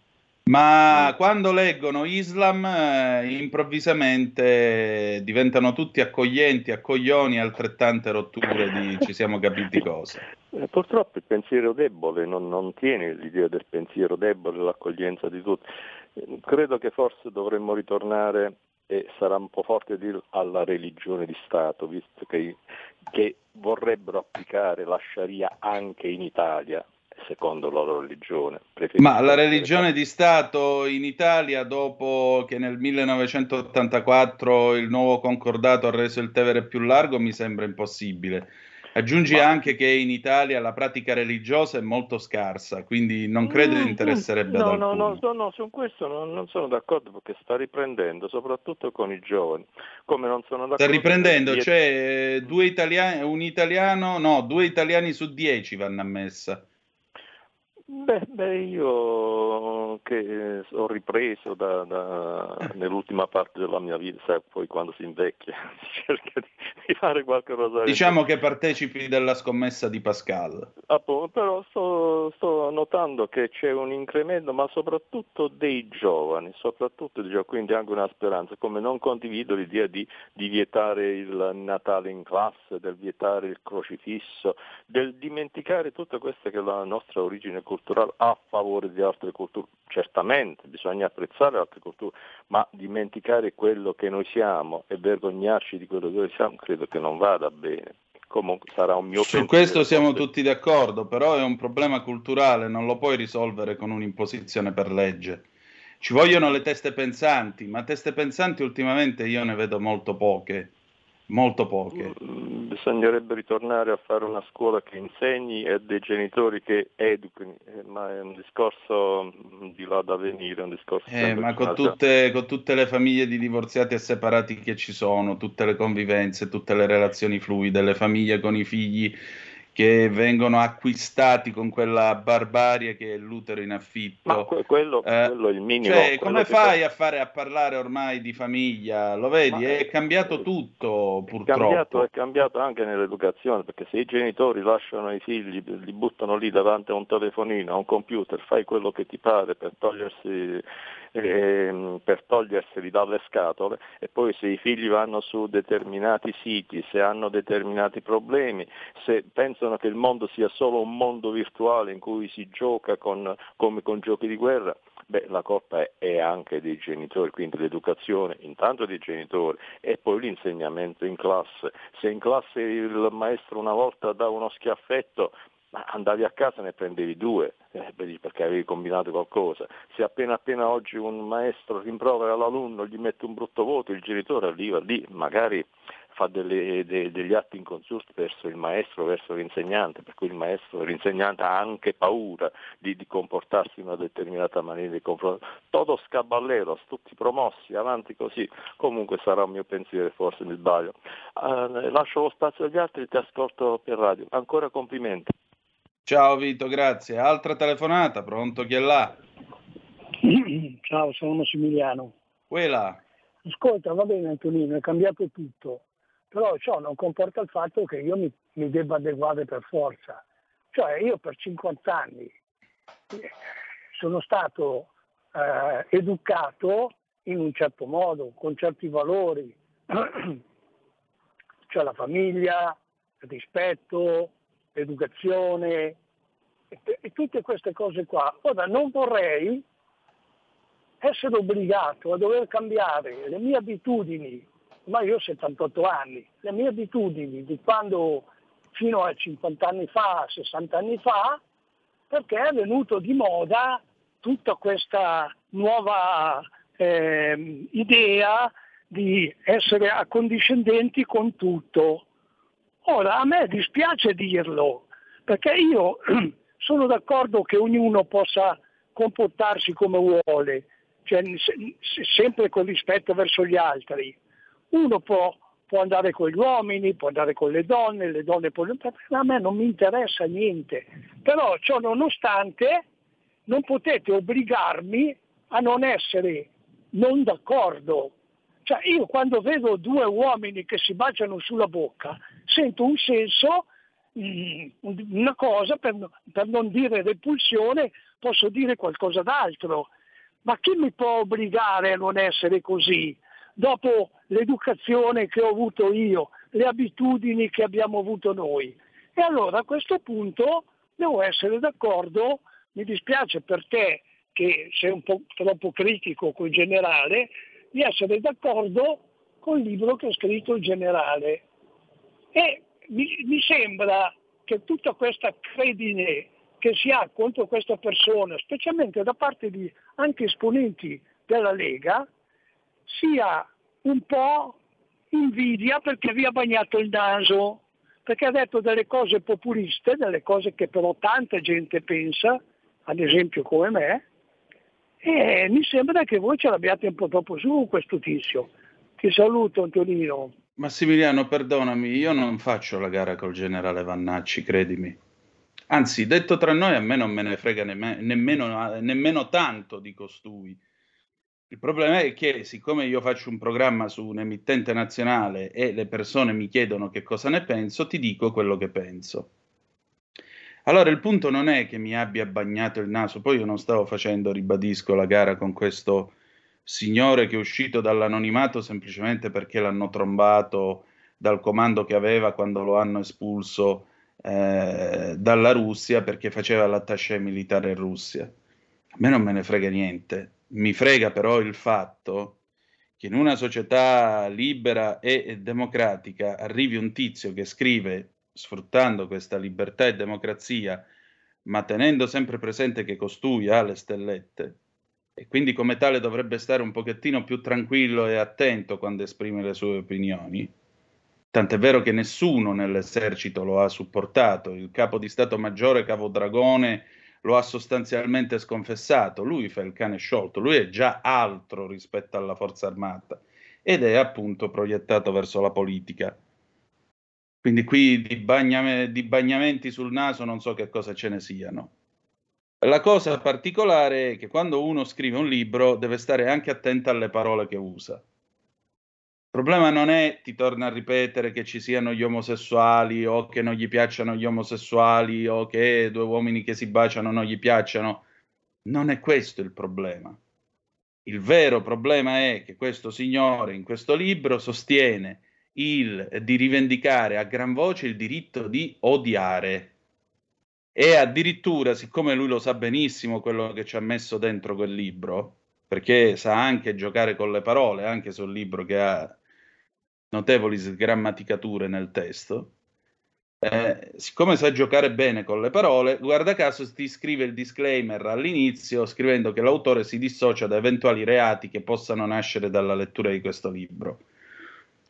Ma mm. quando leggono Islam, eh, improvvisamente diventano tutti accoglienti, accoglioni, altrettante rotture di ci siamo capiti cosa. Eh, purtroppo il pensiero debole non, non tiene l'idea del pensiero debole, l'accoglienza di tutti. Eh, credo che forse dovremmo ritornare, e sarà un po' forte dire, alla religione di Stato, visto che, che vorrebbero applicare la Sharia anche in Italia secondo la loro religione. Ma la religione di Stato in Italia, dopo che nel 1984 il nuovo concordato ha reso il Tevere più largo, mi sembra impossibile. Aggiungi Ma... anche che in Italia la pratica religiosa è molto scarsa, quindi non credo mm, interesserebbe no, ad no, no, no, no, su questo non, non, sono d'accordo perché sta riprendendo, soprattutto con i giovani. Come non sono d'accordo sta riprendendo, c'è cioè, due italiani, un italiano, no, due italiani su dieci vanno a messa. Beh, beh, io che ho ripreso da, da, nell'ultima parte della mia vita, sai, poi quando si invecchia si cerca di, fare qualcosa. Diciamo che partecipi della scommessa di Pascal. Appunto, però sto, sto, notando che c'è un incremento, ma soprattutto dei giovani, soprattutto dei giovani, quindi anche una speranza, come non condivido l'idea di, di vietare il Natale in classe, del vietare il crocifisso, del dimenticare tutte queste che è la nostra origine culturale culturale a favore di altre culture. Certamente bisogna apprezzare altre culture, ma dimenticare quello che noi siamo e vergognarci di quello che noi siamo credo che non vada bene. Comunque sarà un mio Su questo siamo tutti d'accordo, però è un problema culturale, non lo puoi risolvere con un'imposizione per legge. Ci vogliono le teste pensanti, ma teste pensanti ultimamente io ne vedo molto poche molto poche. Mm, bisognerebbe ritornare a fare una scuola che insegni e dei genitori che educano, eh, ma è un discorso mm, di là da venire. Un discorso eh, ma con tutte, con tutte, le famiglie di divorziati e separati che ci sono, tutte le convivenze, tutte le relazioni fluide, le famiglie con i figli che vengono acquistati con quella barbarie che è l'utero in affitto. Ma quello, eh, quello è il minimo. Cioè, come fai a, fare, a parlare ormai di famiglia? Lo vedi? Ma è cambiato tutto purtroppo. È cambiato, è cambiato anche nell'educazione, perché se i genitori lasciano i figli, li buttano lì davanti a un telefonino, a un computer, fai quello che ti pare per togliersi eh, per toglierseli dalle scatole e poi se i figli vanno su determinati siti, se hanno determinati problemi, se pensano che il mondo sia solo un mondo virtuale in cui si gioca con, come con giochi di guerra, beh, la colpa è, anche dei genitori, quindi l'educazione intanto dei genitori e poi l'insegnamento in classe. Se in classe il maestro una volta dà uno schiaffetto, ma andavi a casa e ne prendevi due, eh, perché avevi combinato qualcosa. Se appena appena oggi un maestro rimprovera l'alunno, gli mette un brutto voto, il genitore arriva lì, magari fa delle, de, degli atti inconsulti verso il maestro, verso l'insegnante, per cui il maestro, l'insegnante ha anche paura di, di comportarsi in una determinata maniera di confronto. Todo scaballero, tutti promossi, avanti così, comunque sarà un mio pensiero, forse mi sbaglio. Uh, lascio lo spazio agli altri, ti ascolto per radio. Ancora complimenti. Ciao Vito, grazie. Altra telefonata, pronto chi è là? Ciao, sono Massimiliano. Quella. Ascolta, va bene Antonino, è cambiato tutto, però ciò non comporta il fatto che io mi, mi debba adeguare per forza. Cioè io per 50 anni sono stato eh, educato in un certo modo, con certi valori, cioè la famiglia, il rispetto, educazione e, e tutte queste cose qua. Ora non vorrei essere obbligato a dover cambiare le mie abitudini, ma io ho 78 anni, le mie abitudini di quando fino a 50 anni fa, 60 anni fa, perché è venuto di moda tutta questa nuova eh, idea di essere accondiscendenti con tutto. Ora, a me dispiace dirlo, perché io sono d'accordo che ognuno possa comportarsi come vuole, cioè, sempre con rispetto verso gli altri. Uno può, può, andare con gli uomini, può andare con le donne, le donne possono... A me non mi interessa niente, però ciò nonostante non potete obbligarmi a non essere non d'accordo cioè io quando vedo due uomini che si baciano sulla bocca sento un senso, mm, una cosa, per, per non dire repulsione, posso dire qualcosa d'altro. Ma chi mi può obbligare a non essere così? Dopo l'educazione che ho avuto io, le abitudini che abbiamo avuto noi. E allora a questo punto devo essere d'accordo, mi dispiace per te che sei un po' troppo critico con il generale, di essere d'accordo con il libro che ha scritto il generale. E mi, mi sembra che tutta questa credine che si ha contro questa persona, specialmente da parte di anche esponenti della Lega, sia un po' invidia perché vi ha bagnato il naso, perché ha detto delle cose populiste, delle cose che però tanta gente pensa, ad esempio come me, e mi sembra che voi ce l'abbiate un po' troppo su questo tizio. Ti saluto Antonino. Massimiliano, perdonami, io non faccio la gara col generale Vannacci, credimi. Anzi, detto tra noi, a me non me ne frega nemme- nemmeno, nemmeno tanto di costui. Il problema è che, siccome io faccio un programma su un emittente nazionale e le persone mi chiedono che cosa ne penso, ti dico quello che penso. Allora, il punto non è che mi abbia bagnato il naso, poi io non stavo facendo, ribadisco, la gara con questo signore che è uscito dall'anonimato semplicemente perché l'hanno trombato dal comando che aveva quando lo hanno espulso eh, dalla Russia perché faceva l'attaché militare in Russia. A me non me ne frega niente, mi frega però il fatto che in una società libera e democratica arrivi un tizio che scrive sfruttando questa libertà e democrazia, ma tenendo sempre presente che costui ha le stellette e quindi come tale dovrebbe stare un pochettino più tranquillo e attento quando esprime le sue opinioni. Tant'è vero che nessuno nell'esercito lo ha supportato, il capo di Stato Maggiore Cavo Dragone lo ha sostanzialmente sconfessato, lui fa il cane sciolto, lui è già altro rispetto alla forza armata ed è appunto proiettato verso la politica. Quindi qui di, bagname, di bagnamenti sul naso non so che cosa ce ne siano. La cosa particolare è che quando uno scrive un libro deve stare anche attento alle parole che usa. Il problema non è, ti torno a ripetere, che ci siano gli omosessuali o che non gli piacciono gli omosessuali o che due uomini che si baciano non gli piacciono. Non è questo il problema. Il vero problema è che questo signore in questo libro sostiene il, di rivendicare a gran voce il diritto di odiare. E addirittura, siccome lui lo sa benissimo quello che ci ha messo dentro quel libro, perché sa anche giocare con le parole, anche un libro che ha notevoli sgrammaticature nel testo, eh, siccome sa giocare bene con le parole, guarda caso ti scrive il disclaimer all'inizio scrivendo che l'autore si dissocia da eventuali reati che possano nascere dalla lettura di questo libro.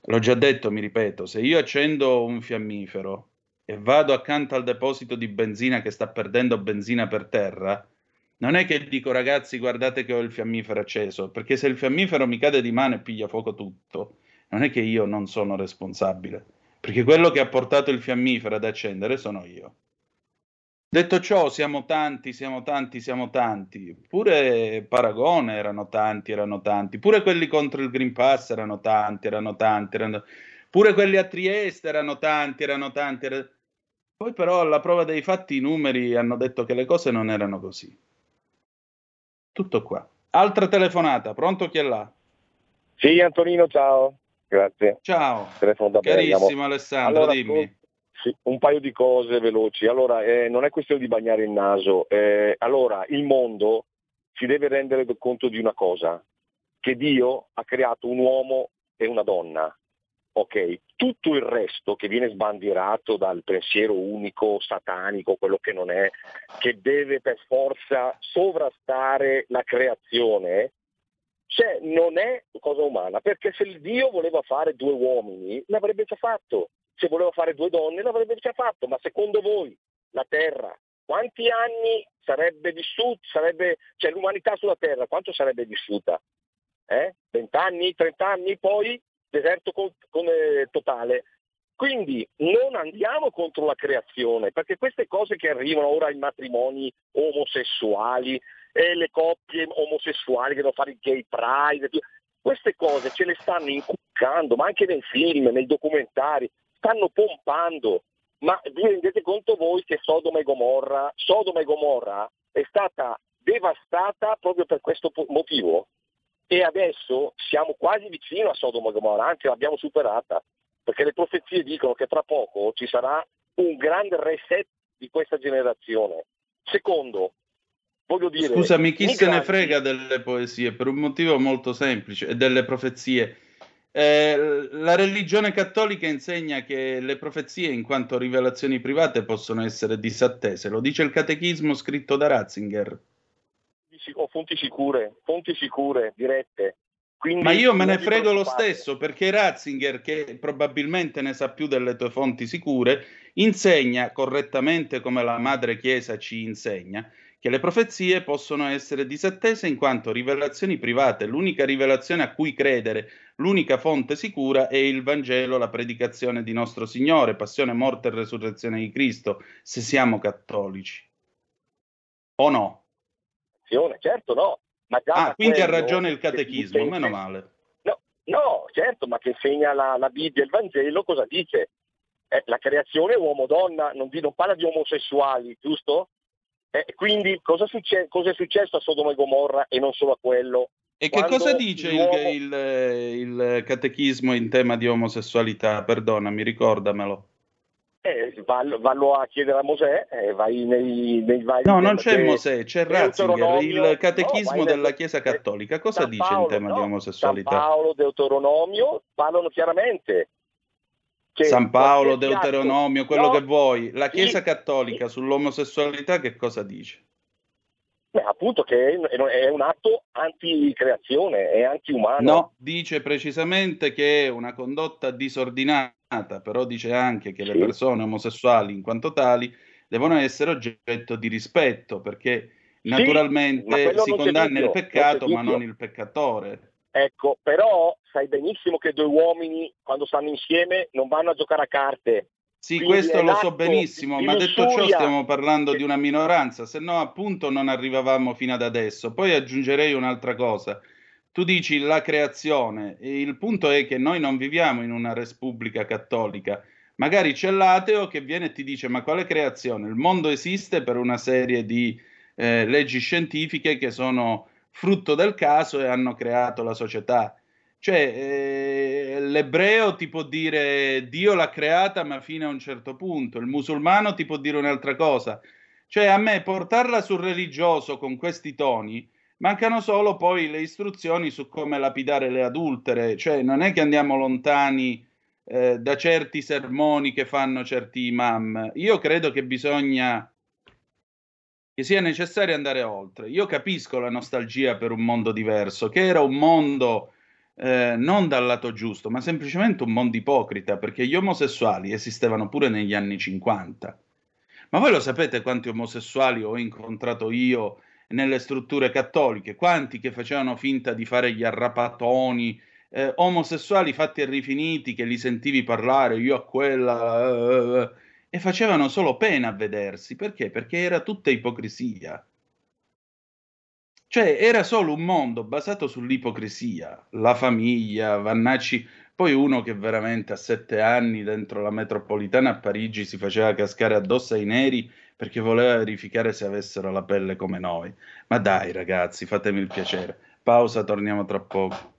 L'ho già detto, mi ripeto, se io accendo un fiammifero e vado accanto al deposito di benzina che sta perdendo benzina per terra, non è che dico ragazzi guardate che ho il fiammifero acceso, perché se il fiammifero mi cade di mano e piglia fuoco tutto, non è che io non sono responsabile, perché quello che ha portato il fiammifero ad accendere sono io. Detto ciò, siamo tanti, siamo tanti, siamo tanti. Pure Paragone erano tanti, erano tanti. Pure quelli contro il Green Pass erano tanti, erano tanti. Erano... Pure quelli a Trieste erano tanti, erano tanti. Erano... Poi però alla prova dei fatti i numeri hanno detto che le cose non erano così. Tutto qua. Altra telefonata, pronto chi è là? Sì, Antonino, ciao. Grazie. Ciao. Telefono Carissimo Bergamo. Alessandro, Allora, dimmi. Sì, un paio di cose veloci. Allora, eh, non è questione di bagnare il naso. Eh, allora, il mondo si deve rendere conto di una cosa, che Dio ha creato un uomo e una donna. Ok, tutto il resto che viene sbandierato dal pensiero unico, satanico, quello che non è, che deve per forza sovrastare la creazione, cioè non è cosa umana, perché se il Dio voleva fare due uomini, l'avrebbe già fatto se voleva fare due donne l'avrebbe già fatto, ma secondo voi la Terra quanti anni sarebbe vissuta, sarebbe, cioè l'umanità sulla Terra quanto sarebbe vissuta? Eh? 20 anni, 30 anni, poi deserto con, con, eh, totale. Quindi non andiamo contro la creazione, perché queste cose che arrivano ora, i matrimoni omosessuali, e le coppie omosessuali che devono fare il gay pride, queste cose ce le stanno incuccando, ma anche nei film, nei documentari stanno pompando, ma vi rendete conto voi che Sodoma e Gomorra, Sodoma e Gomorra è stata devastata proprio per questo motivo e adesso siamo quasi vicino a Sodoma e Gomorra, anzi l'abbiamo superata, perché le profezie dicono che tra poco ci sarà un grande reset di questa generazione. Secondo, voglio dire... Scusami, chi migranti... se ne frega delle poesie? Per un motivo molto semplice, e delle profezie eh, la religione cattolica insegna che le profezie, in quanto rivelazioni private, possono essere disattese. Lo dice il catechismo scritto da Ratzinger. Ho fonti sicure, fonti sicure, dirette. Quindi Ma io me ne frego lo stesso perché Ratzinger, che probabilmente ne sa più delle tue fonti sicure, insegna correttamente come la madre Chiesa ci insegna che le profezie possono essere disattese in quanto rivelazioni private. L'unica rivelazione a cui credere L'unica fonte sicura è il Vangelo, la predicazione di nostro Signore, passione, morte e resurrezione di Cristo, se siamo cattolici. O no? Certo no. Ma già ah, quindi ha ragione il che catechismo, meno male. No, no, certo, ma che insegna la, la Bibbia e il Vangelo cosa dice? Eh, la creazione è uomo-donna, non, non parla di omosessuali, giusto? Eh, quindi cosa, succe- cosa è successo a Sodoma e Gomorra e non solo a quello? E che Quando cosa dice il, il- il catechismo in tema di omosessualità? Perdonami, ricordamelo. Eh, vallo, vallo a chiedere a Mosè, eh, vai nei, nei vari... No, non c'è Mosè, c'è Ratzinger, il catechismo no, vai della Chiesa Cattolica. Cosa dice Paolo, in tema di no, omosessualità? San Paolo, Deuteronomio parlano chiaramente. che San Paolo, Deuteronomio, quello No, che vuoi. La sì, Chiesa Cattolica sull'omosessualità che cosa dice? beh, appunto che è, è un atto anticreazione, è antiumano. No, dice precisamente che è una condotta disordinata, però dice anche che le persone omosessuali, in quanto tali, devono essere oggetto di rispetto, perché naturalmente si condanna il peccato, non ma non il peccatore. Ecco, però sai benissimo che due uomini quando stanno insieme non vanno a giocare a carte. Sì, Quindi questo lo so benissimo, ma detto ciò stiamo parlando di una minoranza, se no appunto non arrivavamo fino ad adesso. Poi aggiungerei un'altra cosa. Tu dici la creazione, il punto è che noi non viviamo in una repubblica cattolica. Magari c'è l'ateo che viene e ti dice: Ma quale creazione? Il mondo esiste per una serie di eh, leggi scientifiche che sono frutto del caso e hanno creato la società. Cioè, eh, l'ebreo ti può dire Dio l'ha creata, ma fino a un certo punto. Il musulmano ti può dire un'altra cosa. Cioè, a me portarla sul religioso con questi toni, mancano solo poi le istruzioni su come lapidare le adultere. Cioè, non è che andiamo lontani eh, da certi sermoni che fanno certi imam. Io credo che bisogna che sia necessario andare oltre. Io capisco la nostalgia per un mondo diverso, che era un mondo eh, non dal lato giusto, ma semplicemente un mondo ipocrita, perché gli omosessuali esistevano pure negli anni 50. Ma voi lo sapete quanti omosessuali ho incontrato io nelle strutture cattoliche? Quanti che facevano finta di fare gli arrapatoni, eh, omosessuali fatti e rifiniti che li sentivi parlare, io a quella... eh, e facevano solo pena a vedersi. Perché? Perché era tutta ipocrisia. Cioè, era solo un mondo basato sull'ipocrisia, la famiglia, Vannacci, poi uno che veramente a sette anni dentro la metropolitana a Parigi si faceva cascare addosso ai neri perché voleva verificare se avessero la pelle come noi. Ma dai ragazzi, fatemi il piacere. Pausa, torniamo tra poco.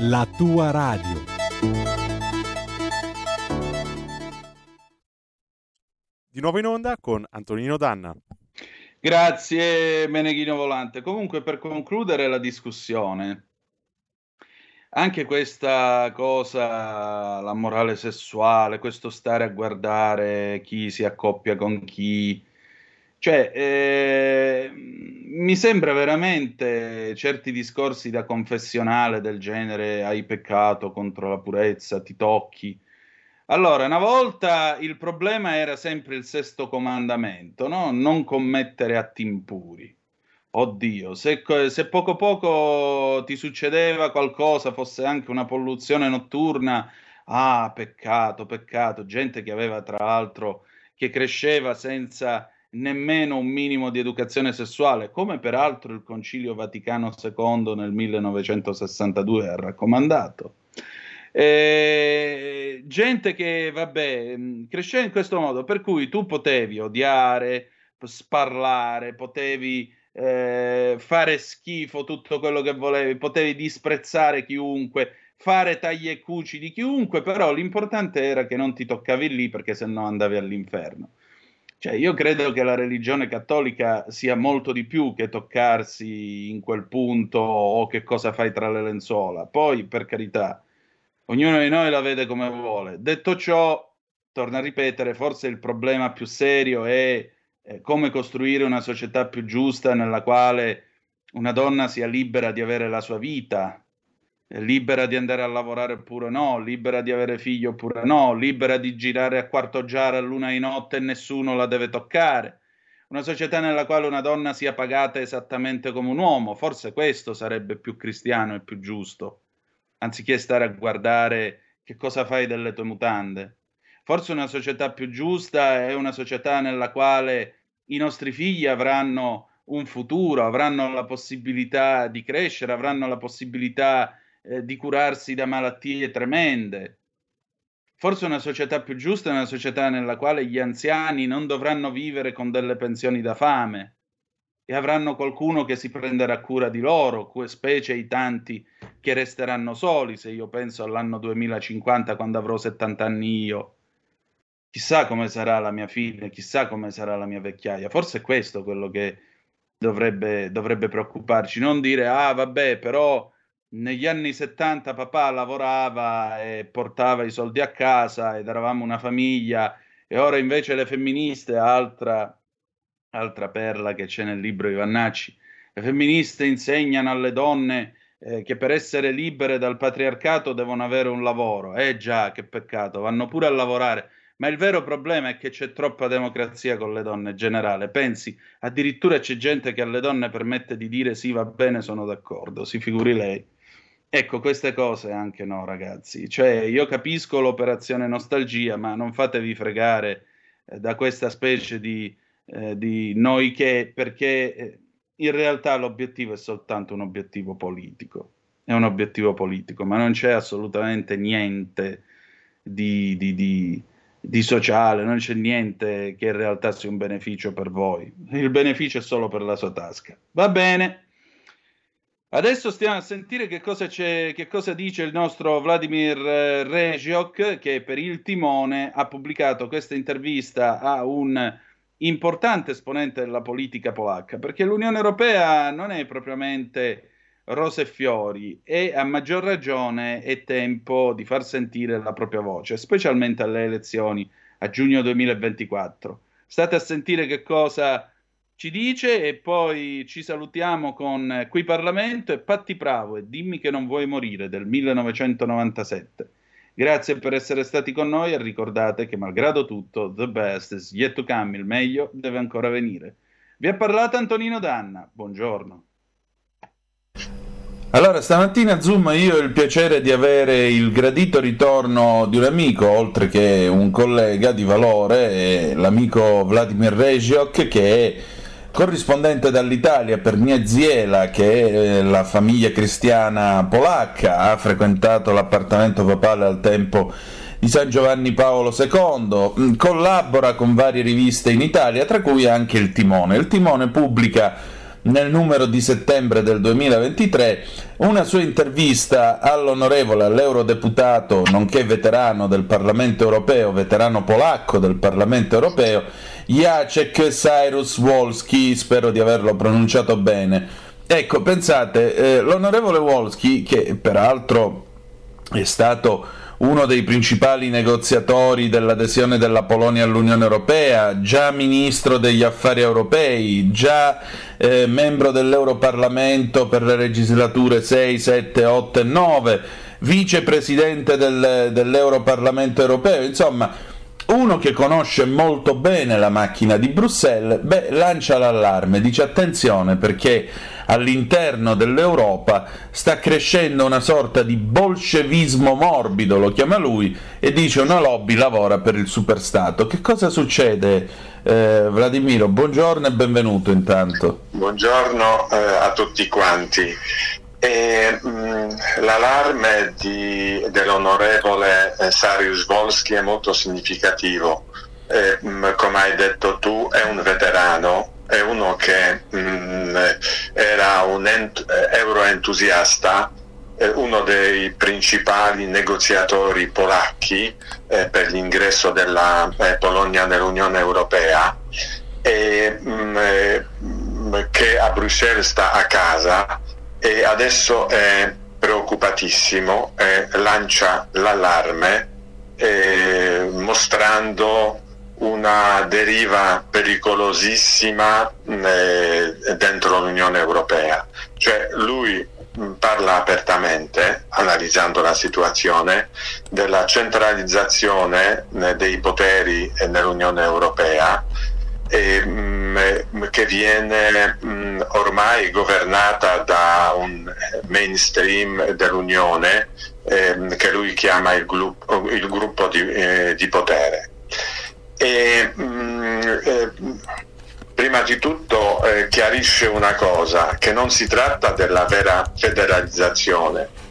la tua radio. Di nuovo in onda con Antonino Danna. Grazie Meneghino Volante. Comunque per concludere la discussione, anche questa cosa, la morale sessuale, questo stare a guardare chi si accoppia con chi, cioè eh, mi sembra veramente certi discorsi da confessionale del genere hai peccato contro la purezza, ti tocchi. Allora, una volta il problema era sempre il sesto comandamento, no? Non commettere atti impuri. Oddio, se, se, poco poco ti succedeva qualcosa, fosse anche una polluzione notturna, ah, peccato, peccato. Gente che aveva tra l'altro, che cresceva senza nemmeno un minimo di educazione sessuale, come peraltro il Concilio Vaticano II nel 1962 ha raccomandato. Eh, gente che, vabbè, cresceva in questo modo, per cui tu potevi odiare, sparlare, potevi eh, fare schifo tutto quello che volevi, potevi disprezzare chiunque, fare tagli e cuci di chiunque, però l'importante era che non ti toccavi lì perché sennò andavi all'inferno. Cioè, io credo che la religione cattolica sia molto di più che toccarsi in quel punto o che cosa fai tra le lenzuola. Poi, per carità, ognuno di noi la vede come vuole. Detto ciò, torno a ripetere, forse il problema più serio è eh, come costruire una società più giusta nella quale una donna sia libera di avere la sua vita, libera di andare a lavorare oppure no, libera di avere figli oppure no, libera di girare a quarto giara luna di notte e nessuno la deve toccare. Una società nella quale una donna sia pagata esattamente come un uomo, forse questo sarebbe più cristiano e più giusto, anziché stare a guardare che cosa fai delle tue mutande. Forse una società più giusta è una società nella quale i nostri figli avranno un futuro, avranno la possibilità di crescere, avranno la possibilità eh, di curarsi da malattie tremende. Forse una società più giusta è una società nella quale gli anziani non dovranno vivere con delle pensioni da fame e avranno qualcuno che si prenderà cura di loro, specie i tanti che resteranno soli, se io penso all'anno 2050 quando avrò 70 anni io. Chissà come sarà la mia figlia, chissà come sarà la mia vecchiaia. Forse è questo quello che dovrebbe, dovrebbe preoccuparci, non dire ah vabbè però negli anni 70 papà lavorava e portava i soldi a casa ed eravamo una famiglia e ora invece le femministe, altra, altra perla che c'è nel libro Ivannacci, le femministe insegnano alle donne eh, che per essere libere dal patriarcato devono avere un lavoro. Eh già, che peccato, vanno pure a lavorare. Ma il vero problema è che c'è troppa democrazia con le donne in generale. Pensi, addirittura c'è gente che alle donne permette di dire sì, va bene, sono d'accordo, si figuri lei. Ecco, queste cose anche no, ragazzi. Cioè, io capisco l'operazione nostalgia, ma non fatevi fregare eh, da questa specie di, eh, di noi che, perché eh, in realtà l'obiettivo è soltanto un obiettivo politico. È un obiettivo politico, ma non c'è assolutamente niente di, di, di, di sociale, non c'è niente che in realtà sia un beneficio per voi. Il beneficio è solo per la sua tasca. Va bene. Adesso stiamo a sentire che cosa, che cosa, dice il nostro Vladimir eh, che per il timone ha pubblicato questa intervista a un importante esponente della politica polacca, perché l'Unione Europea non è propriamente rose e fiori e a maggior ragione è tempo di far sentire la propria voce, specialmente alle elezioni a giugno 2024. State a sentire che cosa ci dice e poi ci salutiamo con Qui Parlamento e Patti Bravo e Dimmi che non vuoi morire del 1997. Grazie per essere stati con noi e ricordate che malgrado tutto, the best is yet to come, il meglio deve ancora venire. Vi ha parlato Antonino Danna, buongiorno. Allora, stamattina Zoom io ho il piacere di avere il gradito ritorno di un amico, oltre che un collega di valore, l'amico Vladimir Regiok, che è corrispondente dall'Italia per Nieziela, che è eh, la famiglia cristiana polacca, ha frequentato l'appartamento papale al tempo di San Giovanni Paolo II, mm, collabora con varie riviste in Italia, tra cui anche il Timone. Il Timone pubblica nel numero di settembre del 2023 una sua intervista all'onorevole, all'eurodeputato, nonché veterano del Parlamento europeo, veterano polacco del Parlamento europeo, Jacek Cyrus Wolski, spero di averlo pronunciato bene. Ecco, pensate, eh, l'onorevole Wolski, che peraltro è stato uno dei principali negoziatori dell'adesione della Polonia all'Unione Europea, già ministro degli affari europei, già eh, membro dell'Europarlamento per le legislature 6, 7, 8 e 9, vicepresidente del, dell'Europarlamento europeo, insomma uno che conosce molto bene la macchina di Bruxelles, beh, lancia l'allarme, dice attenzione perché all'interno dell'Europa sta crescendo una sorta di bolscevismo morbido, lo chiama lui, e dice una lobby lavora per il superstato. Che cosa succede, eh, Vladimiro? Buongiorno e benvenuto intanto. Buongiorno eh, a tutti quanti. E, mh, mm, l'allarme di, dell'onorevole eh, Sarius Volsky è molto significativo. Eh, mh, mm, come hai detto tu, è un veterano, è uno che mh, mm, era un ent- eh, euroentusiasta, eh, uno dei principali negoziatori polacchi eh, per l'ingresso della eh, Polonia nell'Unione Europea e che a Bruxelles sta a casa e adesso è preoccupatissimo e lancia l'allarme eh, mostrando una deriva pericolosissima eh, dentro l'Unione Europea. Cioè lui parla apertamente, analizzando la situazione, della centralizzazione eh, dei poteri nell'Unione Europea mm, che viene mm, ormai governata da un mainstream dell'Unione eh, che lui chiama il, gruppo, il gruppo di, eh, di, potere. E, mm, eh, prima di tutto eh, chiarisce una cosa, che non si tratta della vera federalizzazione,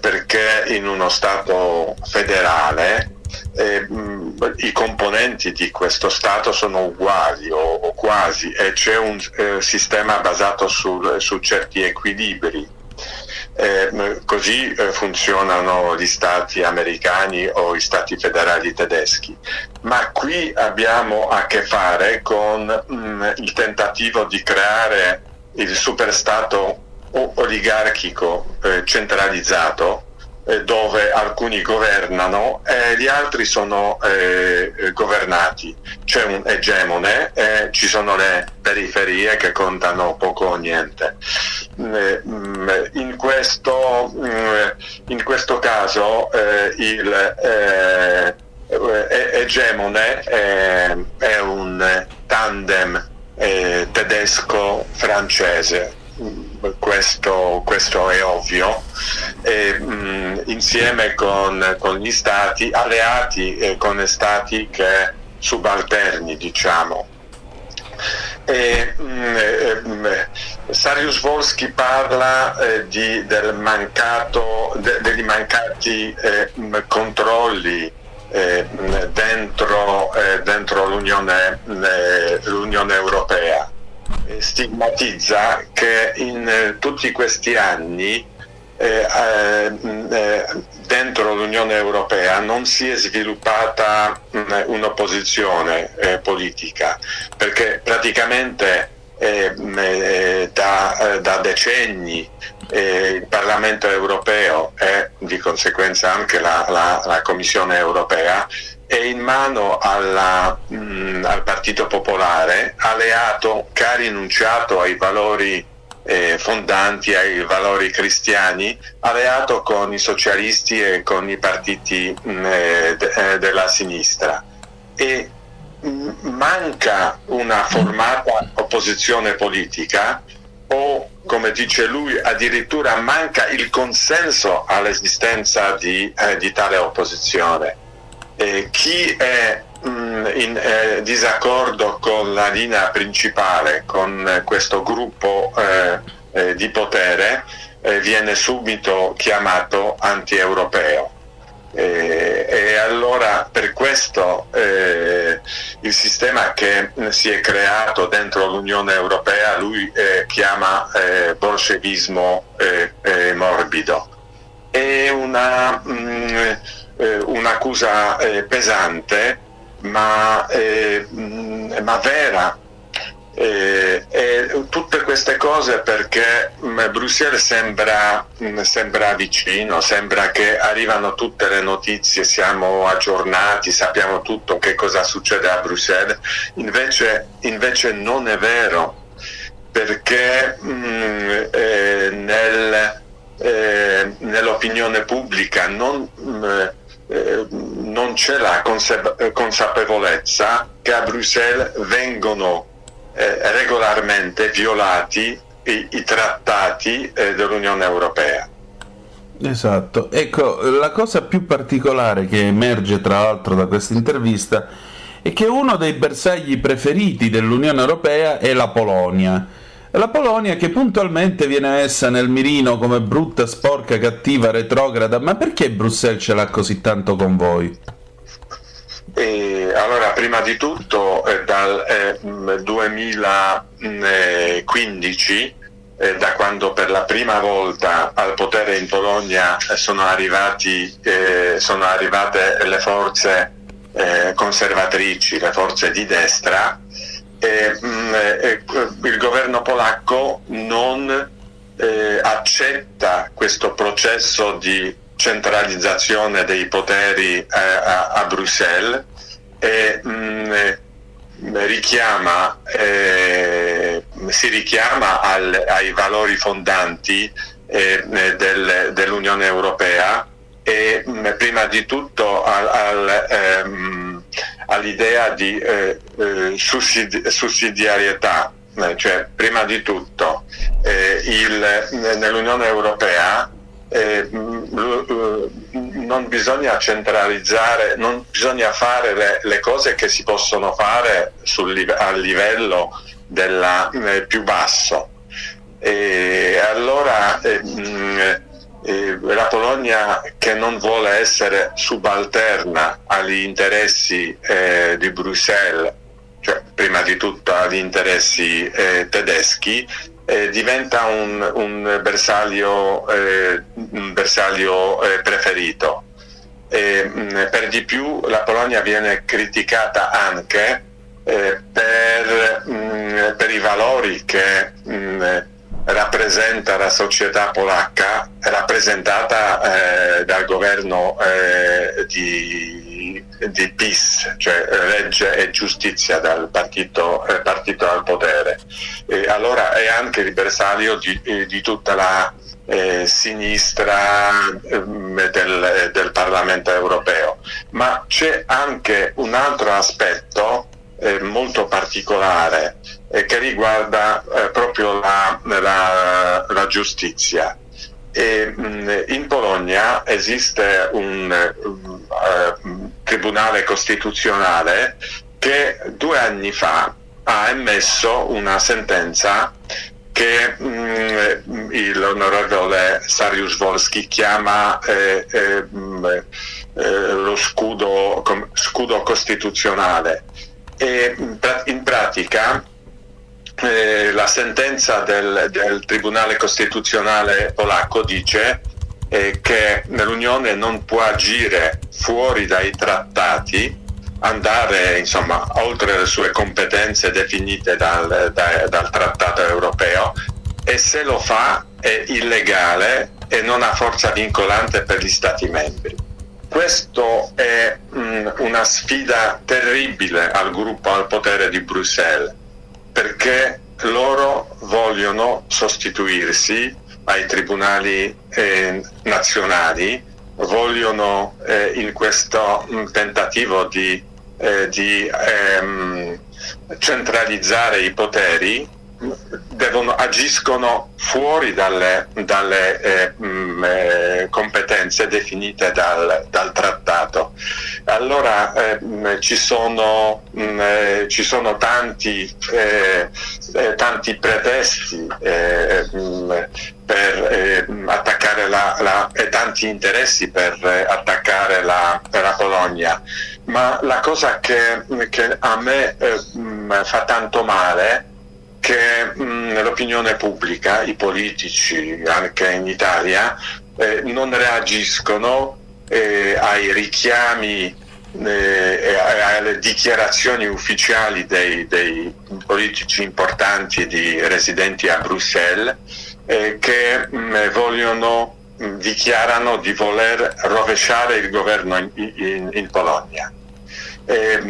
perché in uno Stato federale eh, i componenti di questo Stato sono uguali o, o quasi e c'è un eh, sistema basato sul, su certi equilibri. Eh, così eh, funzionano gli stati americani o gli stati federali tedeschi. Ma qui abbiamo a che fare con mh, mm, il tentativo di creare il superstato oligarchico eh, centralizzato eh, dove alcuni governano e gli altri sono eh, eh, governati. C'è un egemone e ci sono le periferie che contano poco o niente. Eh, mm, in questo, mm, in questo caso eh, il egemone è un tandem tedesco-francese questo, questo, è ovvio, e, mh, mm, insieme con, con, gli stati alleati e con stati che subalterni, diciamo. E, mh, mm, eh, mh, Sarius Volsky parla eh, di, mancato, de, degli mancati eh, controlli eh, dentro, eh, dentro l'Unione, eh, l'Unione Europea stigmatizza che in eh, tutti questi anni eh, eh, dentro l'Unione Europea non si è sviluppata mh, mm, un'opposizione eh, politica, perché praticamente eh, mh, eh, da, da, decenni il Parlamento europeo e di conseguenza anche la, la, la Commissione europea è in mano alla, mh, mm, al Partito Popolare, alleato che ha rinunciato ai valori eh, fondanti, ai valori cristiani, alleato con i socialisti e con i partiti mh, mm, eh, de, eh, della sinistra. E mh, mm, manca una formata opposizione politica o, come dice lui, addirittura manca il consenso all'esistenza di, eh, di tale opposizione eh, chi è mm, in eh, disaccordo con la linea principale, con eh, questo gruppo eh, eh, di potere, eh, viene subito chiamato anti-europeo. e allora per questo il sistema che si è creato dentro l'Unione Europea lui chiama bolscevismo morbido. È una... Mh, mm, eh, un'accusa eh, pesante ma, eh, mh, ma vera. Eh, tutte queste cose perché mh, Bruxelles sembra, mh, sembra vicino, sembra che arrivano tutte le notizie, siamo aggiornati, sappiamo tutto che cosa succede a Bruxelles, invece, invece non è vero perché mh, eh, nel, eh, nell'opinione pubblica non, eh, non c'è la consa- consapevolezza che a Bruxelles vengono eh, regolarmente violati i, i trattati eh, dell'Unione Europea. Esatto, ecco, la cosa più particolare che emerge tra l'altro da questa intervista è che uno dei bersagli preferiti dell'Unione Europea è la Polonia. La Polonia che puntualmente viene messa nel mirino come brutta, sporca, cattiva, retrograda, ma perché Bruxelles ce l'ha così tanto con voi? E allora, prima di tutto, eh, dal eh, 2015 eh, da quando per la prima volta al potere in Polonia eh, sono, arrivati, eh, sono arrivate le forze eh, conservatrici, le forze di destra, mm, il governo polacco non accetta questo processo di centralizzazione dei poteri a, a, Bruxelles e mh, mm, richiama, eh, si richiama al, ai valori fondanti eh, del, dell'Unione Europea e mh, prima di tutto al, al, ehm, all'idea di eh, eh sussidi- sussidiarietà, eh, cioè prima di tutto eh, il, nell'Unione Europea eh, non bisogna centralizzare, non bisogna fare le, le cose che si possono fare sul, a livello della, più basso. E allora eh, eh, la Polonia che non vuole essere subalterna agli interessi eh, di Bruxelles, cioè prima di tutto agli interessi eh, tedeschi, eh, diventa un, un bersaglio, eh, un bersaglio eh, preferito. Mh, per di più la Polonia viene criticata anche per, mh, per, i valori che mh, rappresenta la società polacca, rappresentata eh, dal governo eh, di di PIS, cioè legge e giustizia dal partito, eh, partito al potere. E allora è anche il bersaglio di, eh, di tutta la eh, sinistra ehm, del, del, Parlamento europeo. Ma c'è anche un altro aspetto eh, molto particolare eh, che riguarda eh, proprio la, la, la giustizia. E, mh, in Polonia esiste un, uh, Tribunale Costituzionale che due anni fa ha emesso una sentenza che mh, l'onorevole Sariusz Wolski chiama eh, eh, mm, eh, lo scudo, com, scudo, costituzionale e in pratica eh, la sentenza del, del Tribunale Costituzionale polacco dice eh, che l'Unione non può agire fuori dai trattati, andare insomma oltre le sue competenze definite dal, da, dal trattato europeo e se lo fa è illegale e non ha forza vincolante per gli Stati membri. Questo è mh, mm, una sfida terribile al gruppo, al potere di Bruxelles, perché loro vogliono sostituirsi ai tribunali eh, nazionali vogliono eh, in questo mm, tentativo di, eh, di ehm, centralizzare i poteri devono, agiscono fuori dalle, dalle eh, mh, mm, eh, competenze definite dal, dal, trattato. Allora eh, mh, mm, ci, sono, mh, eh, ci, sono, tanti, eh, eh, tanti pretesti per attaccare la, la, e tanti interessi per attaccare la, la Polonia. Ma la cosa che, che a me fa tanto male che mh, l'opinione pubblica, i politici anche in Italia, eh, non reagiscono eh, ai richiami eh, alle dichiarazioni ufficiali dei, dei, politici importanti di residenti a Bruxelles eh, che mh, vogliono, mh, dichiarano di voler rovesciare il governo in, in, in Polonia. E,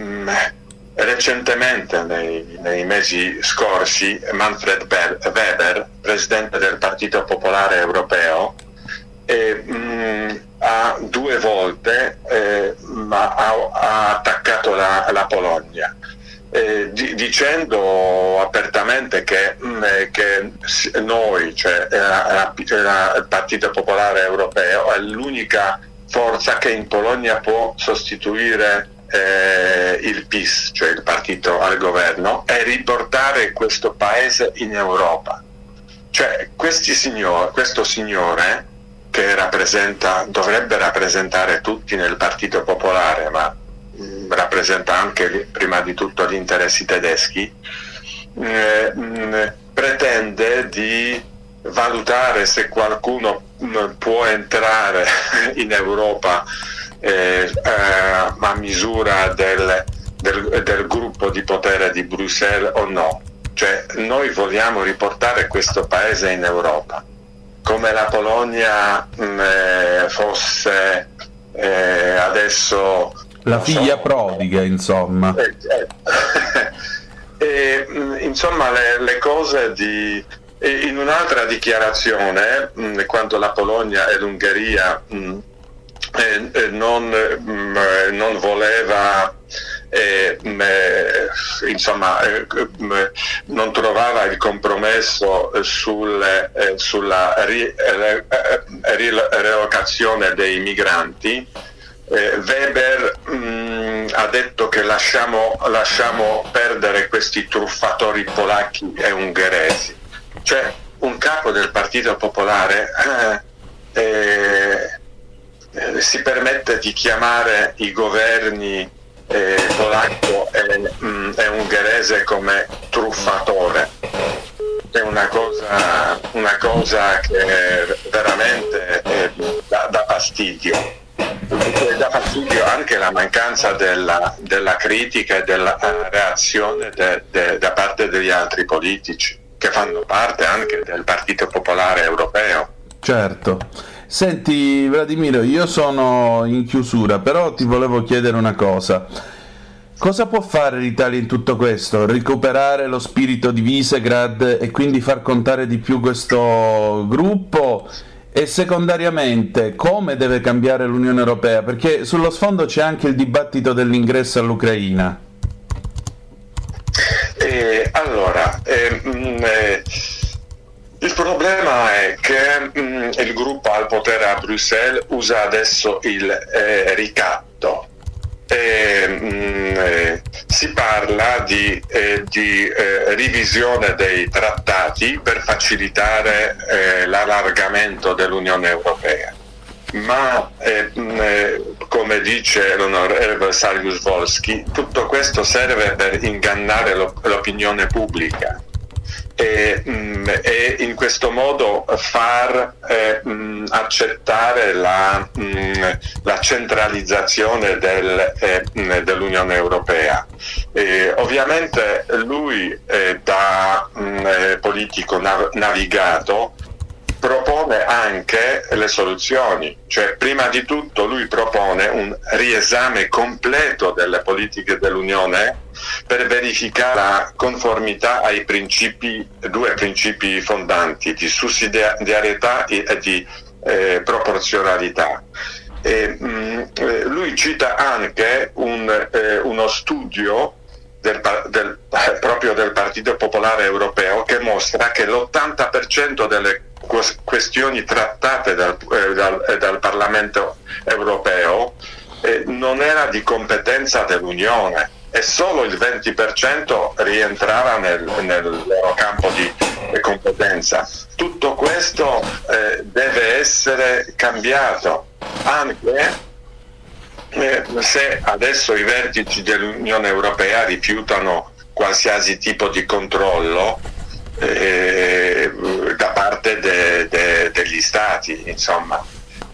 Recentemente, nei, nei, mesi scorsi, Manfred Weber, presidente del Partito Popolare Europeo, e, mh, ha due volte eh, ha, ha, attaccato la, la Polonia. Eh, di, dicendo apertamente che, mh, eh, che noi, cioè la, la, il Partito Popolare Europeo, è l'unica forza che in Polonia può sostituire eh, il PIS, cioè il partito al governo, e riportare questo paese in Europa. Cioè signor, questo signore che rappresenta, dovrebbe rappresentare tutti nel Partito Popolare, ma mh, mm, rappresenta anche prima di tutto gli interessi tedeschi, eh, mh, mm, pretende di valutare se qualcuno mh, mm, può entrare in Europa eh, eh, a misura del, del, del gruppo di potere di Bruxelles o no. Cioè noi vogliamo riportare questo paese in Europa come la Polonia mh, mm, eh, fosse eh, adesso la figlia so, prodiga insomma eh, eh. e, mh, mm, insomma le, le, cose di in un'altra dichiarazione mh, mm, quando la Polonia e l'Ungheria eh, non, non voleva eh, insomma, eh, non trovava il compromesso sul, sulla ri, relocazione dei migranti, Weber mh, mm, ha detto che lasciamo, lasciamo, perdere questi truffatori polacchi e ungheresi. Cioè un capo del Partito Popolare eh, eh, si permette di chiamare i governi eh, polacco e, mm, ungherese come truffatore. È una cosa, una cosa che veramente eh, dà, dà fastidio. Dà fastidio anche la mancanza della, della critica e della eh, reazione de, de, da parte degli altri politici che fanno parte anche del Partito Popolare Europeo. Certo. Senti Vladimiro, io sono in chiusura, però ti volevo chiedere una cosa. Cosa può fare l'Italia in tutto questo? Recuperare lo spirito di Visegrad e quindi far contare di più questo gruppo? E secondariamente, come deve cambiare l'Unione Europea? Perché sullo sfondo c'è anche il dibattito dell'ingresso all'Ucraina. Eh, allora, eh, mh, mm, eh il problema è che mh, mm, il gruppo al potere a Bruxelles usa adesso il eh, ricatto. E, mh, mm, eh, si parla di, eh, di eh, revisione dei trattati per facilitare eh, l'allargamento dell'Unione Europea. Ma eh, mm, come dice l'onorevole Sarius Volsky, tutto questo serve per ingannare l'opinione pubblica e, mh, mm, e in questo modo far eh, mh, mm, accettare la, mh, mm, la centralizzazione del, eh, dell'Unione Europea. E, ovviamente lui eh, da eh, politico nav- navigato propone anche le soluzioni, cioè prima di tutto lui propone un riesame completo delle politiche dell'Unione per verificare la conformità ai principi, due principi fondanti di sussidiarietà e di eh, proporzionalità. E, mh, mm, eh, lui cita anche un, eh, uno studio del, del, proprio del Partito Popolare Europeo che mostra che l'80% delle questioni trattate dal, eh, dal, eh, dal Parlamento europeo eh, non era di competenza dell'Unione e solo il 20% rientrava nel, nel loro campo di competenza. Tutto questo eh, deve essere cambiato anche eh, se adesso i vertici dell'Unione Europea rifiutano qualsiasi tipo di controllo da parte de, de, degli stati, insomma.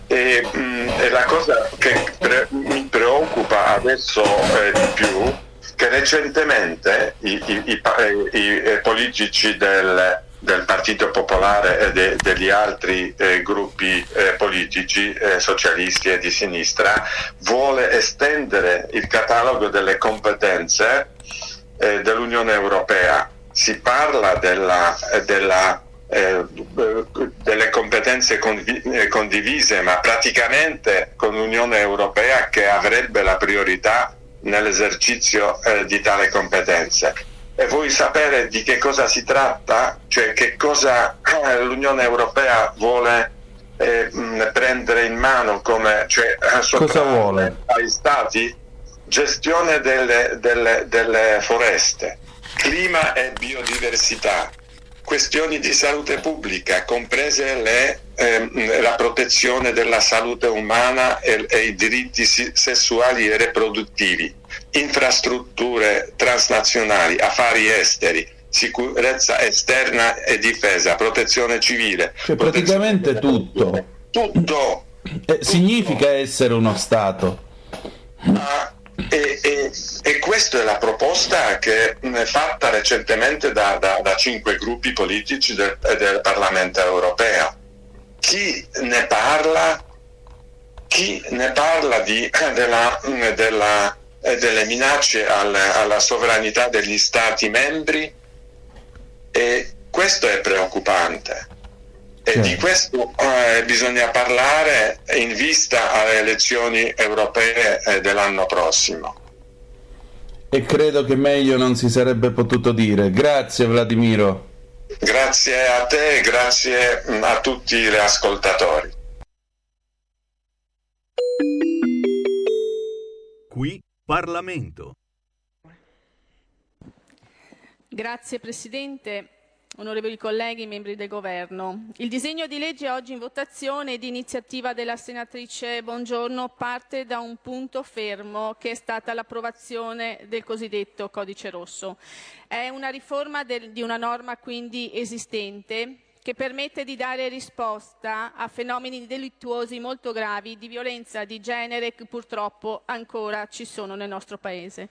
E, mh, mm, e, la cosa che pre- mi preoccupa adesso eh, di più che recentemente i, i, i, i politici del, del, Partito Popolare e de, degli altri eh, gruppi eh, politici eh, socialisti e di sinistra vuole estendere il catalogo delle competenze eh, dell'Unione Europea si parla della, della eh, delle competenze eh, condivise, ma praticamente con l'Unione Europea che avrebbe la priorità nell'esercizio eh, di tale competenze. E vuoi sapere di che cosa si tratta? Cioè che cosa eh, l'Unione Europea vuole eh, prendere in mano come cioè, cosa vuole? ai stati? Gestione delle, delle, delle foreste, clima e biodiversità, questioni di salute pubblica, comprese le, ehm, la protezione della salute umana e, e, i diritti sessuali e riproduttivi, infrastrutture transnazionali, affari esteri, sicurezza esterna e difesa, protezione civile. Cioè praticamente tutto. Tutto. Eh, significa essere uno Stato. Ah, e, e, e, questa è la proposta che è fatta recentemente da, da, da cinque gruppi politici del, del, Parlamento europeo. Chi ne parla? Chi ne parla di, della, della, delle minacce al, alla sovranità degli Stati membri? E questo è preoccupante. E di questo eh, bisogna parlare in vista alle elezioni europee eh, dell'anno prossimo. E credo che meglio non si sarebbe potuto dire. Grazie Vladimiro. Grazie a te e grazie mm, a tutti gli ascoltatori. Qui Parlamento. Grazie Presidente. Onorevoli colleghi, membri del Governo, il disegno di legge oggi in votazione di iniziativa della senatrice Bongiorno parte da un punto fermo che è stata l'approvazione del cosiddetto codice rosso. È una riforma del, di una norma quindi esistente che permette di dare risposta a fenomeni delittuosi molto gravi di violenza di genere che purtroppo ancora ci sono nel nostro Paese.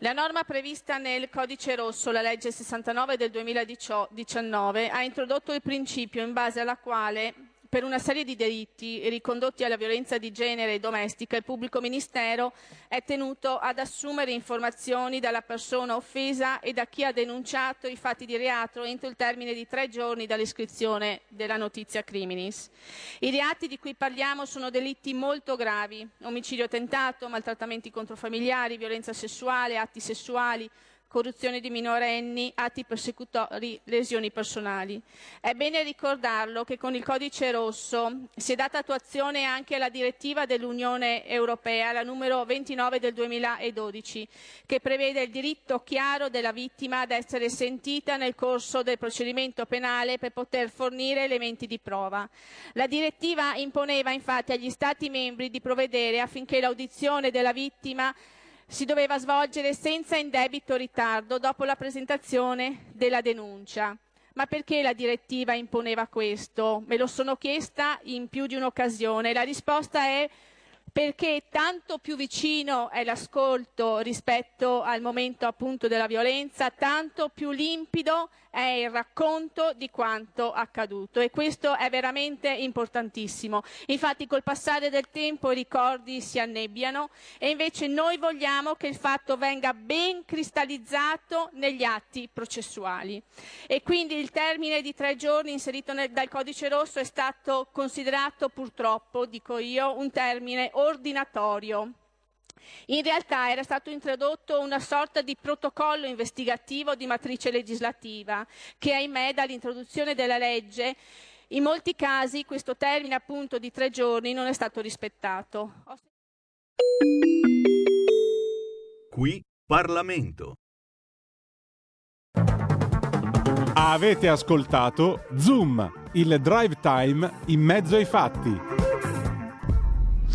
La norma prevista nel Codice Rosso, la legge 69 del 2019, ha introdotto il principio in base alla quale per una serie di delitti ricondotti alla violenza di genere e domestica, il pubblico ministero è tenuto ad assumere informazioni dalla persona offesa e da chi ha denunciato i fatti di reato entro il termine di tre giorni dall'iscrizione della notizia criminis. I reati di cui parliamo sono delitti molto gravi, omicidio tentato, maltrattamenti contro familiari, violenza sessuale, atti sessuali, corruzione di minorenni, atti persecutori, lesioni personali. È bene ricordarlo che con il codice rosso si è data attuazione anche alla direttiva dell'Unione Europea, la numero 29 del 2012, che prevede il diritto chiaro della vittima ad essere sentita nel corso del procedimento penale per poter fornire elementi di prova. La direttiva imponeva infatti agli Stati membri di provvedere affinché l'audizione della vittima si doveva svolgere senza indebito ritardo dopo la presentazione della denuncia. Ma perché la direttiva imponeva questo? Me lo sono chiesta in più di un'occasione. La risposta è perché tanto più vicino è l'ascolto rispetto al momento appunto della violenza, tanto più limpido è il racconto di quanto accaduto e questo è veramente importantissimo. Infatti col passare del tempo i ricordi si annebbiano e invece noi vogliamo che il fatto venga ben cristallizzato negli atti processuali. E quindi il termine di tre giorni inserito nel, dal codice rosso è stato considerato purtroppo, dico io, un termine ordinatorio. In realtà era stato introdotto una sorta di protocollo investigativo di matrice legislativa che, ahimè, dall'introduzione della legge, in molti casi questo termine appunto di tre giorni non è stato rispettato. Qui Parlamento. Avete ascoltato Zoom, il drive time in mezzo ai fatti.